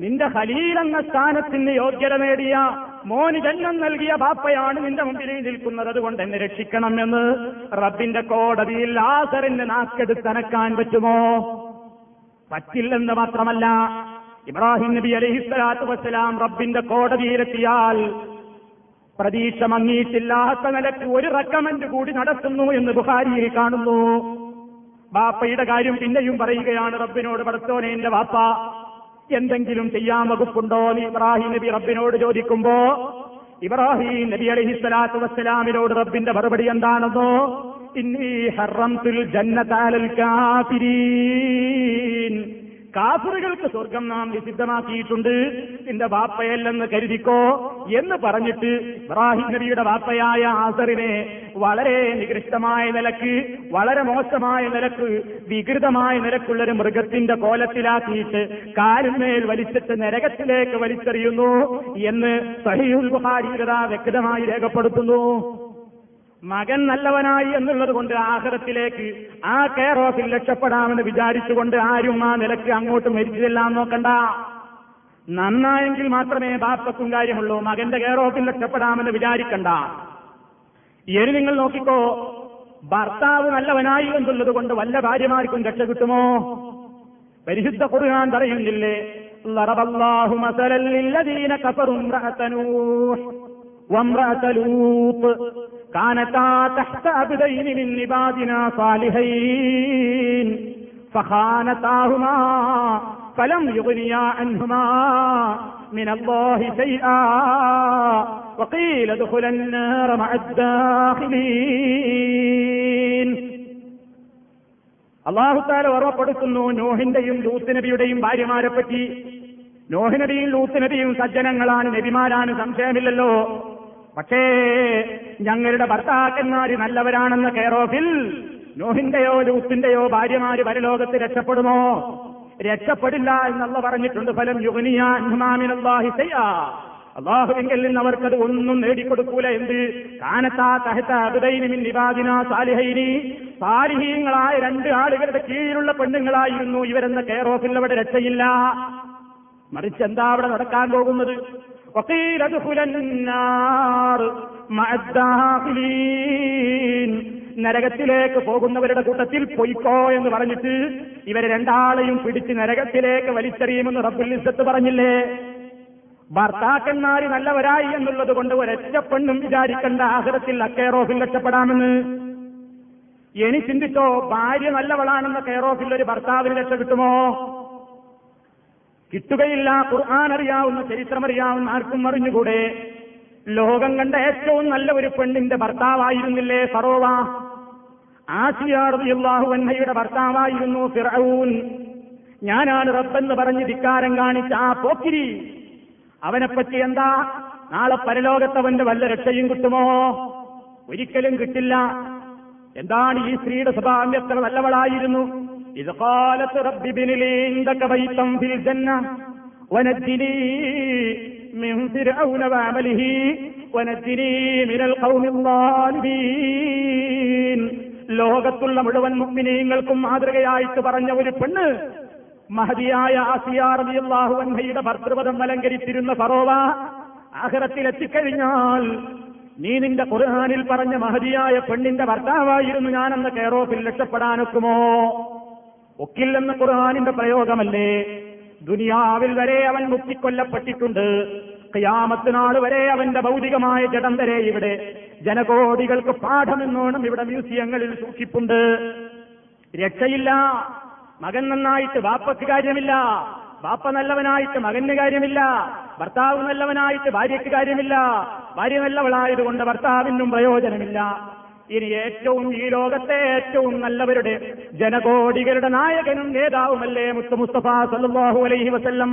നിന്റെ ഖലീൽ എന്ന സ്ഥാനത്തിന് യോഗ്യത നേടിയ മോന് ജന്മം നൽകിയ ബാപ്പയാണ് നിന്റെ മുമ്പിൽ നിൽക്കുന്നത്. അതുകൊണ്ട് എന്നെ രക്ഷിക്കണം എന്ന് റബ്ബിന്റെ കോടതിയിൽ ആസറിന്റെ നാക്കെടുത്തനക്കാൻ പറ്റുമോ? പറ്റില്ലെന്ന് മാത്രമല്ല ഇബ്രാഹിം നബി അലഹിസ്വലാത്തു വസ്സലാം റബ്ബിന്റെ കോടതിയിലെത്തിയാൽ പ്രതീക്ഷ മങ്ങിയിട്ടില്ലാത്ത നിലയ്ക്ക് ഒരു റെക്കമെന്റ് കൂടി നടത്തുന്നു എന്ന് ബുഹാരിയിൽ കാണുന്നു. ബാപ്പയുടെ കാര്യം പിന്നെയും പറയുകയാണ് റബ്ബിനോട് പടത്തോനെ എന്റെ ബാപ്പ എന്തെങ്കിലും ചെയ്യാൻ വകുപ്പുണ്ടോ എന്ന് ഇബ്രാഹിം നബി റബ്ബിനോട് ചോദിക്കുമ്പോ ഇബ്രാഹിം നബി അലഹി സ്വലാത്തു വസ്സലാമിനോട് റബ്ബിന്റെ മറുപടി എന്താണെന്നോ? ഇന്നീ ഹറംതുൽ ജന്നതാലൽ കാഫിരീൻ. കാഫറുകൾക്ക് സ്വർഗം നാം നിഷിദ്ധമാക്കിയിട്ടുണ്ട്. നിന്റെ വാപ്പയല്ലെന്ന് കരുതിക്കോ എന്ന് പറഞ്ഞിട്ട് ഇബ്രാഹിം നബിയുടെ വാപ്പയായ ആസറിനെ വളരെ നികൃഷ്ടമായ നിലയ്ക്ക് വളരെ മോശമായ നിലയ്ക്ക് വികൃതമായ നിലക്കുള്ളൊരു മൃഗത്തിന്റെ കോലത്തിലാക്കിയിട്ട് കാലിന്മേൽ വലിച്ചിട്ട് നരകത്തിലേക്ക് വലിച്ചെറിയുന്നു എന്ന് സഹിയുൽ ബുഹാരികത വ്യക്തമായി രേഖപ്പെടുത്തുന്നു. മകൻ നല്ലവനായി എന്നുള്ളത് കൊണ്ട് ആഹ്റത്തിലേക്ക് ആ കെയർ ഓഫിൽ രക്ഷപ്പെടാമെന്ന് വിചാരിച്ചുകൊണ്ട് ആരും ആ നിലയ്ക്ക് അങ്ങോട്ട് മരിച്ചതെല്ലാം നോക്കണ്ട. നന്നായെങ്കിൽ മാത്രമേ ബാപ്പക്കും കാര്യമുള്ളൂ മകന്റെ കെയർ ഓഫിൽ രക്ഷപ്പെടാമെന്ന് വിചാരിക്കണ്ട. ഇനി നിങ്ങൾ നോക്കിക്കോ ഭർത്താവ് നല്ലവനായി എന്നുള്ളത് കൊണ്ട് വല്ല ഭാര്യമാർക്കും രക്ഷ കിട്ടുമോ? പരിശുദ്ധ കുറുകാൻ പറയുന്നില്ലേ ളറബല്ലാഹു മസലൻ ലില്ലദീന കഫറു ഇംറഅത നൂഹ് وامرأة لوط كانتا تحت عبدين من عبادنا صالحين فخانتاهما فلم يغنيا عنهما من الله شيئا وقيل ادخلا النار مع الداخلين അള്ളാഹുത്താല ഓർമ്മപ്പെടുത്തുന്നു നോഹിന്റെയും ലൂത്ത് നബിയുടെയും ഭാര്യമാരെ പറ്റി നോഹ് നബിയും ലൂത്ത് നബിയും സജ്ജനങ്ങളാണ് നബിമാരാണ് സംശയമില്ലല്ലോ പക്ഷേ ഞങ്ങളുടെ ഭർത്താക്കന്മാര് നല്ലവരാണെന്ന കെയറോഫിൽ നോഹിന്റെയോ ലൂത്തിന്റെയോ ഭാര്യമാര് പരലോകത്ത് രക്ഷപ്പെടുമോ? രക്ഷപ്പെടില്ല എന്നല്ല പറഞ്ഞിട്ടുണ്ട്. ഫലം യുഗനിയാഹി അള്ളാഹുവിങ്കിൽ നിന്ന് അവർക്കത് ഒന്നും നേടിക്കൊടുക്കൂല എന്ത്? കാനത്താ തഹത്ത അബുദൈനിമിൻ നിബാദിന സാലിഹൈനി. സാലിഹീങ്ങളായ രണ്ട് ആളുകളുടെ കീഴിലുള്ള പെണ്ണുങ്ങളായിരുന്നു ഇവരെന്ന കെയർ ഓഫിൽ അവിടെ രക്ഷയില്ല. മറിച്ച് എന്താ അവിടെ നടക്കാൻ പോകുന്നത്? وقيل ادخلا النار مع الداخلين നരകത്തിലേക്ക് പോകുന്നവരുടെ കൂട്ടത്തിൽ പൊയ്ക്കോ എന്ന് പറഞ്ഞിട്ട് ഇവരെ രണ്ടാളെയും പിടിച്ച് നരകത്തിലേക്ക് വലിച്ചെറിയുമെന്ന് റബ്ബുൽ ഇസ്സത്ത് പറഞ്ഞില്ലേ ഭർത്താക്കന്മാര് നല്ലവരായി എന്നുള്ളത് കൊണ്ട് ഒരൊറ്റ പെണ്ണും വിചാരിക്കേണ്ട ആഹ്റത്തിൽ അക്കയറോഫിൽ രക്ഷപ്പെടാമെന്ന് ഇനി ചിന്തിച്ചോ ഭാര്യ നല്ലവളാണെന്ന കെയറോഫിൽ ഒരു ഭർത്താവിന് രക്ഷ കിട്ടുമോ കിട്ടുകയില്ല. ഖുർആൻ അറിയാവുന്ന ചരിത്രമറിയാവുന്ന ആർക്കും അറിഞ്ഞുകൂടെ? ലോകം കണ്ട ഏറ്റവും നല്ല ഒരു പെണ്ണിന്റെ ഭർത്താവായിരുന്നില്ലേ സറോവ ആസിയാർദിയുള്ളാഹു അന്നയുടെ ഭർത്താവായിരുന്നു ഫിറൌൻ ഞാനാണ് റബ്ബെന്ന് പറഞ്ഞ് ധിക്കാരം കാണിച്ച ആ പോക്കിരി. അവനെപ്പറ്റി എന്താ? നാളെ പരലോകത്തവന്റെ വല്ല രക്ഷയും കിട്ടുമോ? ഒരിക്കലും കിട്ടില്ല. എന്താണ് ഈ സ്ത്രീയുടെ സ്വഭാവം? എത്ര നല്ലവളായിരുന്നു. ഇത് കാലത്ത് റബ്ബി ബിനിലി ഇൻദക ബൈതം ഫിൽ ജന്ന ونجني من فرعون وعمله ونجني من القوم الظالمين ലോകത്തുള്ള മുഴുവൻ മുഗ്മിനീങ്ങൾക്കും മാതൃകയായിട്ട് പറഞ്ഞ ഒരു പെണ്ണ് മഹതിയായ ആസിയാറിയാഹു അൻഹയുടെ ഭർത്തൃപദം അലങ്കരിച്ചിരുന്ന ഫറോവ ആഹ്റത്തിൽ എത്തിക്കഴിഞ്ഞാൽ നീ നിന്റെ ഖുർആാനിൽ പറഞ്ഞ മഹതിയായ പെണ്ണിന്റെ ഭർത്താവായിരുന്നു ഞാനെന്ന് കെയറോഫിൽ രക്ഷപ്പെടാനൊക്കുമോ ഒക്കില്ലെന്ന ഖുർആാനിന്റെ പ്രയോഗമല്ലേ? ദുനിയാവിൽ വരെ അവൻ മുക്തിക്കൊല്ലപ്പെട്ടിട്ടുണ്ട് ക്യാമത്തിനാൾ നാൾ വരെ അവന്റെ ഭൗതികമായ ജഡം വരെ ഇവിടെ. ജനകോടികൾക്ക് പാഠമെന്നോണം ഇവിടെ മ്യൂസിയങ്ങളിൽ സൂക്ഷിപ്പുണ്ട്. രക്ഷയില്ല. മകൻ നന്നായിട്ട് ബാപ്പക്ക് കാര്യമില്ല. ബാപ്പ നല്ലവനായിട്ട് മകന് കാര്യമില്ല. ഭർത്താവ് നല്ലവനായിട്ട് ഭാര്യയ്ക്ക് കാര്യമില്ല. ഭാര്യ നല്ലവളായതുകൊണ്ട് ഭർത്താവിനും പ്രയോജനമില്ല. ഇനി ഏറ്റവും ഈ ലോകത്തെ ഏറ്റവും നല്ലവരുടെ ജനകോടികളുടെ നായകനും നേതാവുമല്ലേ മുത്തു മുസ്തഫ സല്ലല്ലാഹു അലൈഹി വസല്ലം?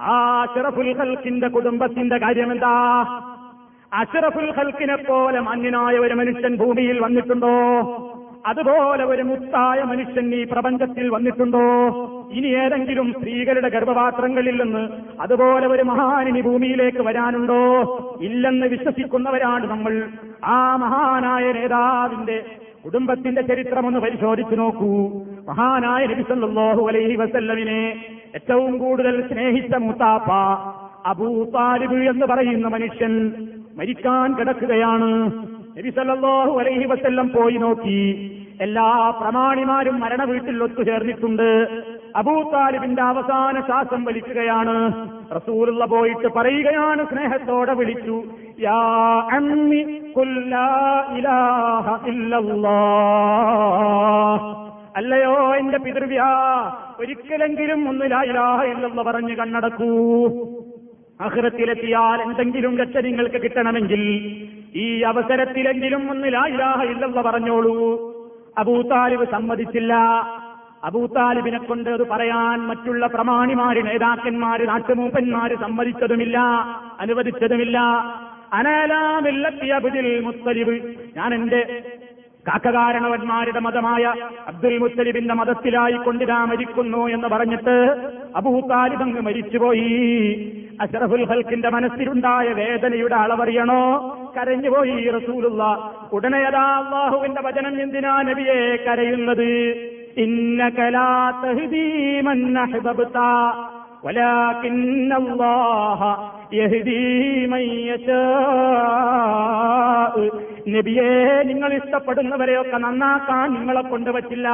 ആ അഷറഫുൽ ഹൽക്കിന്റെ കുടുംബത്തിന്റെ കാര്യമെന്താ? അഷറഫുൽ ഹൽക്കിനെ പോലെ മഞ്ഞിനായ ഒരു മനുഷ്യൻ ഭൂമിയിൽ വന്നിട്ടുണ്ടോ? അതുപോലെ ഒരു മുത്തായ മനുഷ്യൻ ഈ പ്രപഞ്ചത്തിൽ വന്നിട്ടുണ്ടോ? ഇനി ഏതെങ്കിലും സ്ത്രീകളുടെ ഗർഭപാത്രങ്ങളിൽ നിന്ന് അതുപോലെ ഒരു മഹാനിനി ഭൂമിയിലേക്ക് വരാനുണ്ടോ? ഇല്ലെന്ന് വിശ്വസിക്കുന്നവരാണ് നമ്മൾ. ആ മഹാനായ നേതാവിന്റെ കുടുംബത്തിന്റെ ചരിത്രമൊന്ന് പരിശോധിച്ചു നോക്കൂ. മഹാനായ നബി സല്ലല്ലാഹു അലൈഹി വസല്ലമിനെ ഏറ്റവും കൂടുതൽ സ്നേഹിച്ച മുത്താപ്പ അബൂ താലിബ് എന്ന് പറയുന്ന മനുഷ്യൻ മരിക്കാൻ കിടക്കുകയാണ്. നബി സല്ലല്ലാഹു അലൈഹി വസല്ലം പോയി നോക്കി. എല്ലാ പ്രമാണിമാരും മരണ വീട്ടിൽ ഒത്തുചേർന്നിട്ടുണ്ട്. അബൂ താലിബിന്റെ അവസാന ശ്വാസം വലിക്കുകയാണ്. റസൂലുള്ള പോയിട്ട് പറയുകയാണ് സ്നേഹത്തോടെ വിളിച്ചു. യാ അമ്മി ഇലാഹ അല്ലയോ എന്റെ പിതൃവ്യാ ഒരിക്കലെങ്കിലും ഒന്നിലായിരാഹ എന്നുള്ള പറഞ്ഞ് കണ്ണടക്കൂ. അഹ്റത്തിലെത്തിയാൽ എന്തെങ്കിലും രക്ഷ നിങ്ങൾക്ക് കിട്ടണമെങ്കിൽ ഈ അവസരത്തിലെങ്കിലും ഒന്ന് ലാഹ ഇല്ലെന്ന് പറഞ്ഞോളൂ. അബൂതാലിബ് സമ്മതിച്ചില്ല. അബൂതാലിബിനെ കൊണ്ട് അത് പറയാൻ മറ്റുള്ള പ്രമാണിമാര് നേതാക്കന്മാര് നാട്ടുമൂപ്പന്മാര് സമ്മതിച്ചതുമില്ല അനുവദിച്ചതുമില്ല. അനലാമില്ലത്തിയബുദിൽ മുത്തലിബ്. ഞാൻ എന്റെ കാക്കകാരണവന്മാരുടെ മതമായ അബ്ദുൽ മുത്തലിബിന്റെ മതത്തിലായി കൊണ്ടിരാ മരിക്കുന്നു എന്ന് പറഞ്ഞിട്ട് അബൂ താലിബ് മരിച്ചുപോയി. അഷറഫുൽ ഹൽക്കിന്റെ മനസ്സിലുണ്ടായ വേദനയുടെ അളവറിയണോ? കരഞ്ഞുപോയി റസൂലുള്ള. ഉടനെ അതാ അള്ളാഹുവിന്റെ വചനം എന്തിനാ നബിയെ കരയുന്നത്? ഇന്നകലാ നബിയെ നിങ്ങൾ ഇഷ്ടപ്പെടുന്നവരെയൊക്കെ നന്നാക്കാൻ നിങ്ങളെ കൊണ്ടുവച്ചില്ല.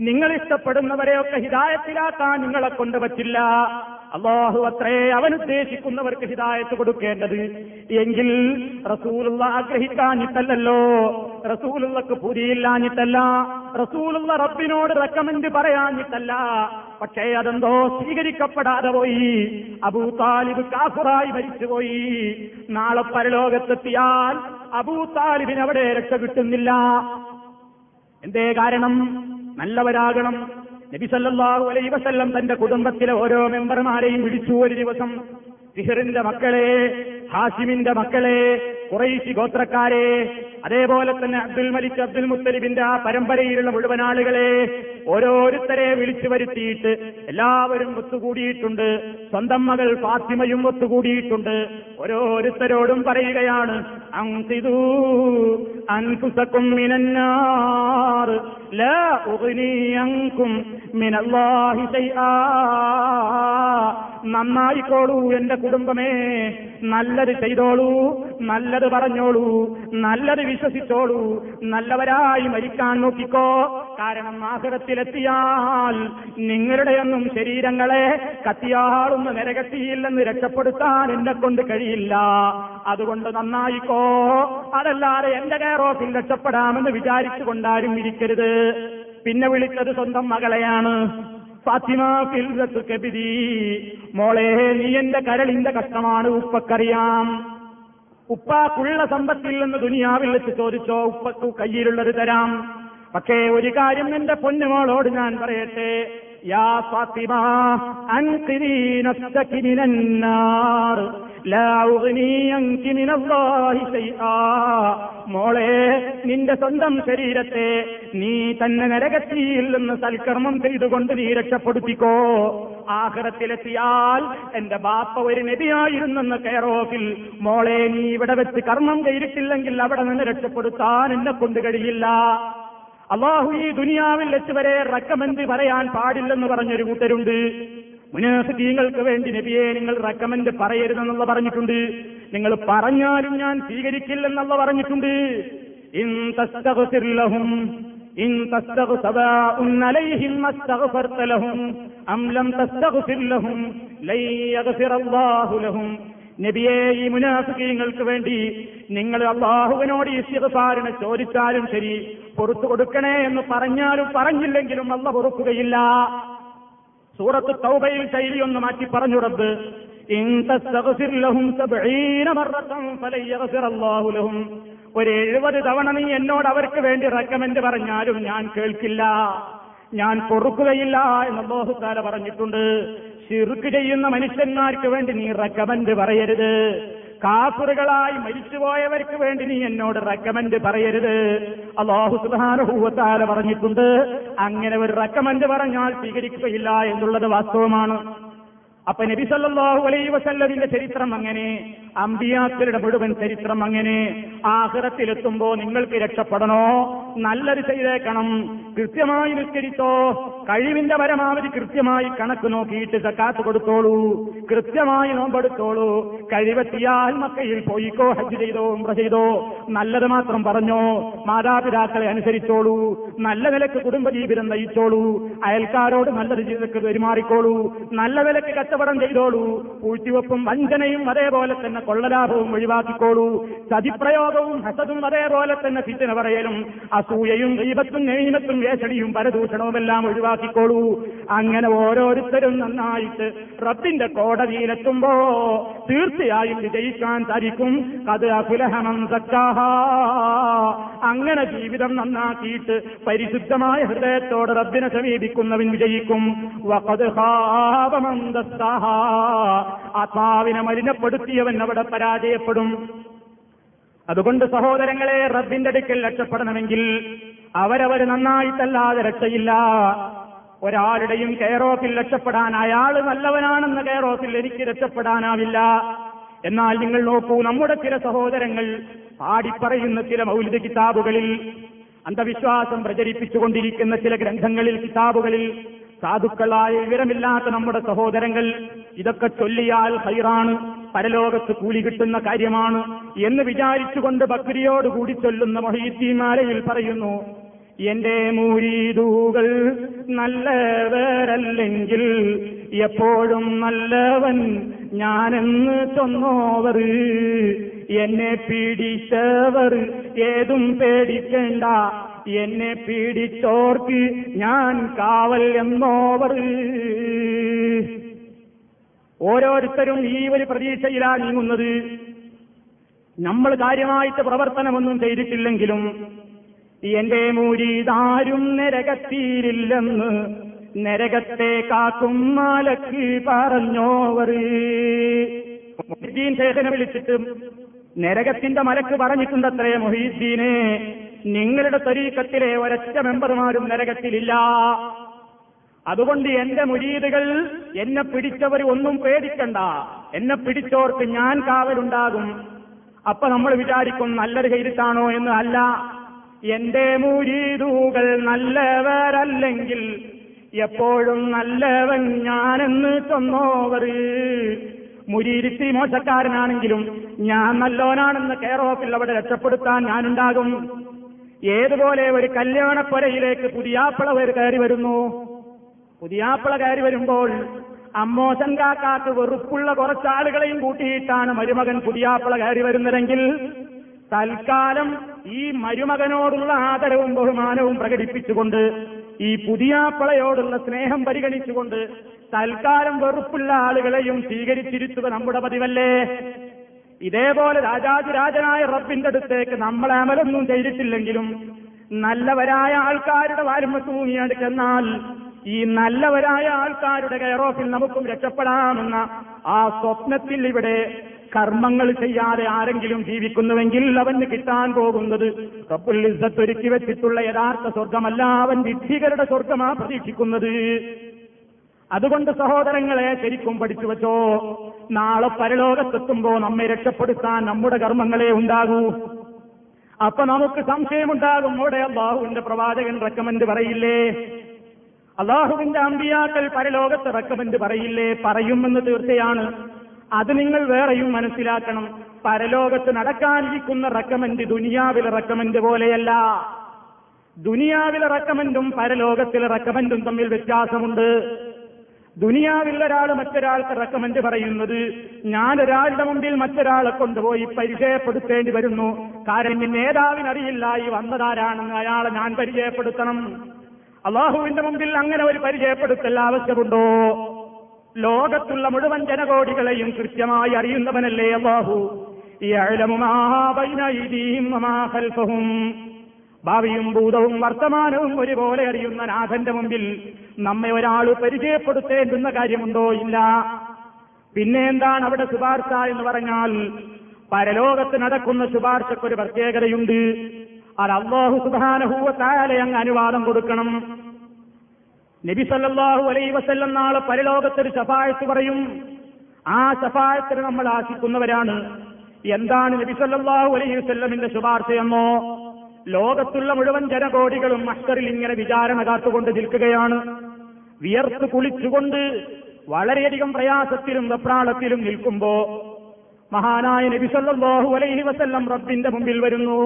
നിങ്ങൾ ഇഷ്ടപ്പെടുന്നവരെയൊക്കെ ഹിതായത്തിലാക്കാൻ നിങ്ങളെ കൊണ്ടുവച്ചില്ല. അള്ളാഹു അത്രേ അവൻ ഉദ്ദേശിക്കുന്നവർക്ക് ഹിതായത്ത് കൊടുക്കേണ്ടത്. എങ്കിൽ റസൂലുള്ള ആഗ്രഹിക്കാഞ്ഞിട്ടല്ലോ റസൂലുള്ളക്ക് പുരിയില്ലാഞ്ഞിട്ടല്ല റസൂലുള്ള റബ്ബിനോട് റെക്കമെന്റ് പറയാഞ്ഞിട്ടല്ല. പക്ഷേ അതെന്തോ സ്വീകരിക്കപ്പെടാതെ പോയി. അബൂ താലിബ് കാഫുറായി മരിച്ചുപോയി. നാളെ പരലോകത്തെത്തിയാൽ അബൂ താലിബിന് അവിടെ രക്ഷ കിട്ടുന്നില്ല. എന്തേ കാരണം? നല്ലവരാകണം. നബി സല്ലല്ലാഹു അലൈഹി വസല്ലം തന്റെ കുടുംബത്തിലെ ഓരോ മെമ്പർമാരെയും വിളിച്ചു ഒരു ദിവസം സിഹറിന്റെ മക്കളെ ഹാഷിമിന്റെ മക്കളെ കുറൈശി ഗോത്രക്കാരെ അതേപോലെ തന്നെ അബ്ദുൽ മലിക് അബ്ദുൽ മുത്തലിബിന്റെ ആ പരമ്പരയിലുള്ള മുഴുവൻ ആളുകളെ ഓരോരുത്തരെ വിളിച്ചു വരുത്തിയിട്ട് എല്ലാവരും ഒത്തുകൂടിയിട്ടുണ്ട്. സ്വന്തം മകൾ ഫാത്തിമയും ഒത്തുകൂടിയിട്ടുണ്ട്. ഓരോരുത്തരോടും പറയുകയാണ് മിനന്നാർ ലാ അൻകും നന്നായിക്കോളൂ എന്റെ കുടുംബമേ നല്ലത് ചെയ്തോളൂ നല്ലത് പറഞ്ഞോളൂ നല്ലത് വിശ്വസിച്ചോളൂ നല്ലവരായി മരിക്കാൻ നോക്കിക്കോ. കാരണം ആഹൃതത്തിലെത്തിയാൽ നിങ്ങളുടെയൊന്നും ശരീരങ്ങളെ കത്തിയാളൊന്ന് നരകത്തിയില്ലെന്ന് രക്ഷപ്പെടുത്താൻ എന്നെ കൊണ്ട് കഴിയില്ല. അതുകൊണ്ട് നന്നായിക്കോ. അതല്ലാതെ എന്റെ കെയർ ഓഫിൽ രക്ഷപ്പെടാമെന്ന് വിചാരിച്ചുകൊണ്ടാരും ഇരിക്കരുത്. പിന്നെ വിളിച്ചത് സ്വന്തം മകളെയാണ്. ഫാത്തിമ ഫിൽറത്ത് കബിരി. മോളെ നീ എന്റെ കരളിന്റെ കഷ്ടമാണ് ഉപ്പക്കറിയാം. ഉപ്പാക്കുള്ള സമ്പത്തിൽ നിന്ന് ദുനിയാവിൽ വെച്ച് ചോദിച്ചോ ഉപ്പക്കു കയ്യിലുള്ളത് തരാം. പക്ഷേ ഒരു കാര്യം എന്റെ പൊന്നുമോളോട് ഞാൻ പറയട്ടെ. മിനന്നാർ ലാ ഉഗ്നി അൻകി മിനല്ലാഹി ശൈആ മോളെ നിന്റെ സ്വന്തം ശരീരത്തെ നീ തന്നെ നരകത്തിയിൽ നിന്ന് സൽക്കർമ്മം ചെയ്തുകൊണ്ട് നീ രക്ഷപ്പെടുത്തിക്കോ. ആഹ്റത്തിലെത്തിയാൽ എന്റെ ബാപ്പ ഒരു നബിയായിരുന്നെന്ന് കെയറോഫിൽ മോളെ നീ ഇവിടെ വെച്ച് കർമ്മം ചെയ്തിട്ടില്ലെങ്കിൽ അവിടെ നിന്ന് രക്ഷപ്പെടുത്താൻ എന്നെ കൊണ്ട് കഴിയില്ല. അള്ളാഹു ഈ ദുനിയാവിൽ വെച്ച് വരെ റെക്കമെന്റ് പറയാൻ പാടില്ലെന്ന് പറഞ്ഞൊരു കൂട്ടരുണ്ട്. മുനാഫിക്കീങ്ങൾക്ക് വേണ്ടി നബിയെ നിങ്ങൾ റെക്കമെന്റ് പറയരുതെന്നുള്ള പറഞ്ഞിട്ടുണ്ട്. നിങ്ങൾ പറഞ്ഞാലും ഞാൻ സ്വീകരിക്കില്ലെന്നുള്ള പറഞ്ഞിട്ടുണ്ട്. ഇൻ നബിയെ ഈ മുനാഫിക്കീങ്ങൾക്ക് വേണ്ടി നിങ്ങൾ അള്ളാഹുവിനോട് ഈ സിഗഫാറിനെ ചോദിച്ചാലും ശരി പുറത്തു കൊടുക്കണേ എന്ന് പറഞ്ഞാലും പറഞ്ഞില്ലെങ്കിലും അല്ല പൊറുക്കുകയില്ല. സൂറത്ത് തൗബയിൽ ശൈലി ഒന്ന് മാറ്റി പറഞ്ഞു റബ്ബ് ഒരു എഴുപത് തവണ നീ എന്നോട് അവർക്ക് വേണ്ടി റെക്കമെന്റ് പറഞ്ഞാലും ഞാൻ കേൾക്കില്ല ഞാൻ പൊറുക്കുകയില്ല എന്ന് അല്ലാഹുത്താല പറഞ്ഞിട്ടുണ്ട്. ശിർക്ക് ചെയ്യുന്ന മനുഷ്യന്മാർക്ക് വേണ്ടി നീ റെക്കമെന്റ് പറയരുത്. കാഫറുകളായി മരിച്ചുപോയവർക്ക് വേണ്ടി നീ എന്നോട് റെക്കമെന്റ് പറയരുത്. അള്ളാഹു സുധാനഭൂവത്താല പറഞ്ഞിട്ടുണ്ട് അങ്ങനെ ഒരു റെക്കമെന്റ് പറഞ്ഞാൽ സ്വീകരിക്കുകയില്ല എന്നുള്ളത് വാസ്തവമാണ്. അപ്പൊ നബി സല്ലാഹു അലൈ വസല്ലതിന്റെ ചരിത്രം അങ്ങനെ അമ്പിയാക്കളുടെ മുഴുവൻ ചരിത്രം അങ്ങനെ. ആഹ്റത്തിലെത്തുമ്പോ നിങ്ങൾക്ക് രക്ഷപ്പെടണോ? നല്ലത് ചെയ്തേക്കണം. കൃത്യമായി നിസ്കരിച്ചോ. കഴിവിന്റെ പരമാവധി കൃത്യമായി കണക്ക് നോക്കിയിട്ട് സക്കാത്ത് കൊടുത്തോളൂ. കൃത്യമായി നോമ്പെടുത്തോളൂ. കഴിവെത്തിയാൽ മക്കയിൽ പോയിക്കോ ഹജ്ജ് ചെയ്തോ ഉംറ ചെയ്തോ. നല്ലത് മാത്രം പറഞ്ഞോ. മാതാപിതാക്കളെ അനുസരിച്ചോളൂ. നല്ല നിലയ്ക്ക് കുടുംബജീവിതം നയിച്ചോളൂ. അയൽക്കാരോട് നല്ലത് ജീവിതത്തിൽ പെരുമാറിക്കോളൂ. നല്ല നിലയ്ക്ക് കച്ചവടം ചെയ്തോളൂ. പൂഴ്ത്തിവെപ്പും വഞ്ചനയും അതേപോലെ തന്നെ കൊള്ളലാഭവും ഒഴിവാക്കിക്കോളൂ. ചതിപ്രയോഗവും ഹസതും അതേപോലെ തന്നെ ഫിറ്റിന് പറയലും. അസൂയയും ദൈവത്തും നെയ്മത്തും വേഷടിയും പരദൂഷണവും എല്ലാം ഒഴിവാക്കിക്കോളൂ. അങ്ങനെ ഓരോരുത്തരും നന്നായിട്ട് റബ്ബിന്റെ കോടതിയിലെത്തുമ്പോ തീർച്ചയായും വിജയിക്കാൻ തരിക്കും അത് അഫുലഹമം സക്കാഹ. അങ്ങനെ ജീവിതം നന്നാക്കിയിട്ട് പരിശുദ്ധമായ ഹൃദയത്തോടെ റബ്ബിനെ സമീപിക്കുന്നവൻ വിജയിക്കും. വഖദ് ഖാബ. ആത്മാവിനെ മലിനപ്പെടുത്തിയവൻ അവിടെ പരാജയപ്പെടും. അതുകൊണ്ട് സഹോദരങ്ങളെ റബ്ബിന്റെ അടുക്കൽ രക്ഷപ്പെടണമെങ്കിൽ അവരവർ നന്നായിട്ടല്ലാതെ രക്ഷയില്ല. ഒരാളുടെയും കെയറോഫിൽ രക്ഷപ്പെടാൻ അയാൾ നല്ലവനാണെന്ന കെയറോഫിൽ എനിക്ക് രക്ഷപ്പെടാനാവില്ല. എന്നാൽ നിങ്ങൾ നോക്കൂ നമ്മുടെ ചില സഹോദരങ്ങൾ പാടിപ്പറയുന്ന ചില മൗലിക കിതാബുകളിൽ അന്ധവിശ്വാസം പ്രചരിപ്പിച്ചുകൊണ്ടിരിക്കുന്ന ചില ഗ്രന്ഥങ്ങളിൽ കിതാബുകളിൽ സാധുക്കളായ വിവരമില്ലാത്ത നമ്മുടെ സഹോദരങ്ങൾ ഇതൊക്കെ ചൊല്ലിയാൽ ഹൈറാണ്. പരലോകത്ത് കൂലി കിട്ടുന്ന കാര്യമാണ് എന്ന് വിചാരിച്ചുകൊണ്ട് ബക്രിയോട് കൂടി ചൊല്ലുന്ന മൊഹീത്തിമാരയിൽ പറയുന്നു എന്റെ മൂരീതൂകൾ നല്ലവരല്ലെങ്കിൽ എപ്പോഴും നല്ലവൻ ഞാനെന്ന് ചൊന്നോവർ. എന്നെ പീഡിച്ചവർ ഏതും പേടിക്കേണ്ട എന്നെ പീഡിച്ചോർക്ക് ഞാൻ കാവൽ എന്നോവർ. ഓരോരുത്തരും ഈ ഒരു പ്രതീക്ഷയിലാണ് നീങ്ങുന്നത്. നമ്മൾ കാര്യമായിട്ട് പ്രവർത്തനമൊന്നും ചെയ്തിട്ടില്ലെങ്കിലും എന്റെ മൂരിതാരും നരകത്തിയിലില്ലെന്ന് നരകത്തെ കാക്കും മാലക്ക് പറഞ്ഞോവർ. മൊഹീദ്ദീൻ ശേഖനെ വിളിച്ചിട്ടും നരകത്തിന്റെ മലക്ക് പറഞ്ഞിട്ടുണ്ടത്രേ മൊഹീദ്ദീനെ. നിങ്ങളുടെ തരീക്കത്തിലെ ഒരൊറ്റ മെമ്പർമാരും നരകത്തിലില്ല. അതുകൊണ്ട് എന്റെ മുരീദുകൾ എന്നെ പിടിച്ചവർ ഒന്നും പേടിക്കണ്ട. എന്നെ പിടിച്ചോർക്ക് ഞാൻ കാവലുണ്ടാകും. അപ്പൊ നമ്മൾ വിചാരിക്കും നല്ലൊരു ചെയ്തിട്ടാണോ എന്ന് അല്ല. എന്റെ മുരീദുകൾ നല്ലവരല്ലെങ്കിൽ എപ്പോഴും നല്ലവൻ ഞാനെന്ന് ചൊന്നോവർ മുരീരിത്തി മോശക്കാരനാണെങ്കിലും ഞാൻ നല്ലോനാണെന്ന് കെയർ ഓഫിൽ അവിടെ രക്ഷപ്പെടുത്താൻ ഞാനുണ്ടാകും. ഏതുപോലെ ഒരു കല്യാണപ്പുരയിലേക്ക് പുതിയാപ്പിള കയറി വരുന്നു? പുതിയാപ്പിള കയറി വരുമ്പോൾ അമ്മോശൻ കാക്കാക്ക് വെറുപ്പുള്ള കുറച്ചാളുകളെയും കൂട്ടിയിട്ടാണ് മരുമകൻ പുതിയാപ്പിള കയറി വരുന്നതെങ്കിൽ തൽക്കാലം ഈ മരുമകനോടുള്ള ആദരവും ബഹുമാനവും പ്രകടിപ്പിച്ചുകൊണ്ട് ഈ പുതിയാപ്പിളയോടുള്ള സ്നേഹം പരിഗണിച്ചുകൊണ്ട് തൽക്കാലം വെറുപ്പുള്ള ആളുകളെയും സ്വീകരിച്ചിരുത്തുക നമ്മുടെ പതിവല്ലേ? ഇതേപോലെ രാജാതിരാജനായ റബ്ബിന്റെ അടുത്തേക്ക് നമ്മൾ അമലൊന്നും ചെയ്തിട്ടില്ലെങ്കിലും നല്ലവരായ ആൾക്കാരുടെ വാരുമ തൂങ്ങിയാണ് ചെന്നാൽ ഈ നല്ലവരായ ആൾക്കാരുടെ കയറോഫിൽ നമുക്കും രക്ഷപ്പെടാമെന്ന ആ സ്വപ്നത്തിൽ ഇവിടെ കർമ്മങ്ങൾ ചെയ്യാതെ ആരെങ്കിലും ജീവിക്കുന്നുവെങ്കിൽ അവന് കിട്ടാൻ പോകുന്നത് റബ്ബുൽ ഇസ്സത്ത് ഒരുക്കി വെച്ചിട്ടുള്ള യഥാർത്ഥ സ്വർഗമല്ല അവൻ വിദ്ധികരുടെ സ്വർഗമാ പ്രതീക്ഷിക്കുന്നത്. അതുകൊണ്ട് സഹോദരങ്ങളെ ശരിക്കും പഠിച്ചു വച്ചോ? നാളെ പരലോകത്തെത്തുമ്പോ നമ്മെ രക്ഷപ്പെടുത്താൻ നമ്മുടെ കർമ്മങ്ങളെ ഉണ്ടാകൂ. അപ്പൊ നമുക്ക് സംശയമുണ്ടാകും അവിടെ അള്ളാഹുവിന്റെ പ്രവാചകൻ റെക്കമെന്റ് പറയില്ലേ? അള്ളാഹുവിന്റെ അമ്പിയാക്കൾ പരലോകത്ത് റെക്കമെന്റ് പറയില്ലേ? പറയുമെന്ന് തീർച്ചയാണ്. അത് നിങ്ങൾ വേറെയും മനസ്സിലാക്കണം. പരലോകത്ത് നടക്കാനിരിക്കുന്ന റെക്കമെന്റ് ദുനിയാവിലെ റെക്കമെന്റ് പോലെയല്ല. ദുനിയാവിലെ റെക്കമെന്റും പരലോകത്തിലെ റെക്കമെന്റും തമ്മിൽ വ്യത്യാസമുണ്ട്. ദുനിയാവിൽ ഒരാൾ മറ്റൊരാൾക്ക് റെക്കമെന്റ് പറയുന്നത് ഞാൻ ഒരാളുടെ മുമ്പിൽ മറ്റൊരാളെ കൊണ്ടുപോയി പരിചയപ്പെടുത്തേണ്ടി വരുന്നു. കാരണം ഈ നേതാവിനറിയില്ല ഈ വന്നതാരാണെന്ന് അയാളെ ഞാൻ പരിചയപ്പെടുത്തണം. അള്ളാഹുവിന്റെ മുമ്പിൽ അങ്ങനെ ഒരു പരിചയപ്പെടുത്തൽ ആവശ്യമുണ്ടോ? ലോകത്തുള്ള മുഴുവൻ ജനകോടികളെയും കൃത്യമായി അറിയുന്നവനല്ലേ അള്ളാഹു ും. ഭാവിയും ഭൂതവും വർത്തമാനവും ഒരുപോലെ അറിയുന്ന നാഥന്റെ മുമ്പിൽ നമ്മെ ഒരാൾ പരിചയപ്പെടുത്തേണ്ടുന്ന കാര്യമുണ്ടോ ഇല്ല. പിന്നെ എന്താണ് അവിടെ ശുപാർശ എന്ന് പറഞ്ഞാൽ പരലോകത്ത് നടക്കുന്ന ശുപാർശക്കൊരു പ്രത്യേകതയുണ്ട്. അത് അള്ളാഹു സുധാനഹൂവത്തായാലെ അങ്ങ് അനുവാദം കൊടുക്കണം. നബി സല്ലല്ലാഹു അലൈഹി വസല്ലം നാളെ പരലോകത്തൊരു ശഫായത്ത് പറയും. ആ ശഫായത്തിന് നമ്മൾ ആശിക്കുന്നവരാണ്. എന്താണ് നബി സല്ലല്ലാഹു അലൈഹി വസല്ലമിന്റെ ശുപാർശയെന്നോ ലോകത്തുള്ള മുഴുവൻ ജനകോടികളും മഷ്കറിൽ ഇങ്ങനെ വിചാരണ കാത്തുകൊണ്ട് നിൽക്കുകയാണ്. വിയർത്ത് കുളിച്ചുകൊണ്ട് വളരെയധികം പ്രയാസത്തിലും വെപ്രാളത്തിലും നിൽക്കുമ്പോ മഹാനായ നബി സല്ലല്ലാഹു അലൈഹി വസല്ലം റബ്ബിന്റെ മുമ്പിൽ വരുന്നു.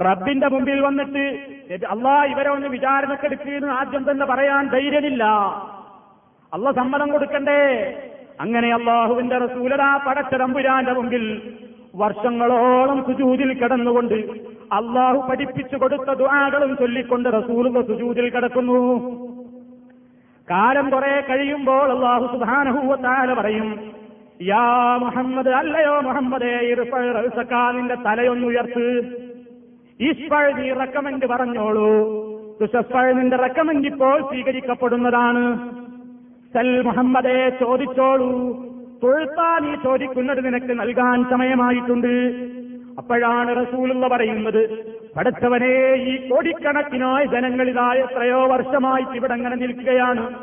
റബ്ബിന്റെ മുമ്പിൽ വന്നിട്ട് അള്ളാ ഇവരെ ഒന്ന് വിചാരണക്കെടുക്കുന്നു ആദ്യം തന്നെ പറയാൻ ധൈര്യമില്ല. അള്ള സമ്മതം കൊടുക്കണ്ടേ? അങ്ങനെ അള്ളാഹുവിന്റെ റസൂലരാ പടച്ചതമ്പുരാന്റെ മുമ്പിൽ വർഷങ്ങളോളം സുജൂതിൽ കിടന്നുകൊണ്ട് അള്ളാഹു പഠിപ്പിച്ചു കൊടുത്ത ദുആകളും ചൊല്ലിക്കൊണ്ട് റസൂലുള്ള സുജൂതിൽ കിടക്കുന്നു. കാലം കുറെ കഴിയുമ്പോൾ അള്ളാഹു സുധാനഹൂവത്താല പറയും യാ മുഹമ്മദ് അല്ലയോ മുഹമ്മദേ നിന്റെ തലയൊന്നുയർത്ത്. ഈശ്വഴ് നീ റെക്കമെന്റ് പറഞ്ഞോളൂ. തുഷഫൾ നിന്റെ റെക്കമെന്റ് ഇപ്പോൾ സ്വീകരിക്കപ്പെടുന്നതാണ്. സൽ മുഹമ്മദെ ചോദിച്ചോളൂ. തൊഴുത്താ ഈ ചോദിക്കുന്നത് നിനക്ക് നൽകാൻ സമയമായിട്ടുണ്ട്. അപ്പോഴാണ് റസൂലുള്ള പറയുന്നത് പഠിച്ചവനെ ഈ കോടിക്കണക്കിനായ ജനങ്ങളിതായ എത്രയോ വർഷമായിട്ട് ഇവിടെ അങ്ങനെ നിൽക്കുകയാണ്.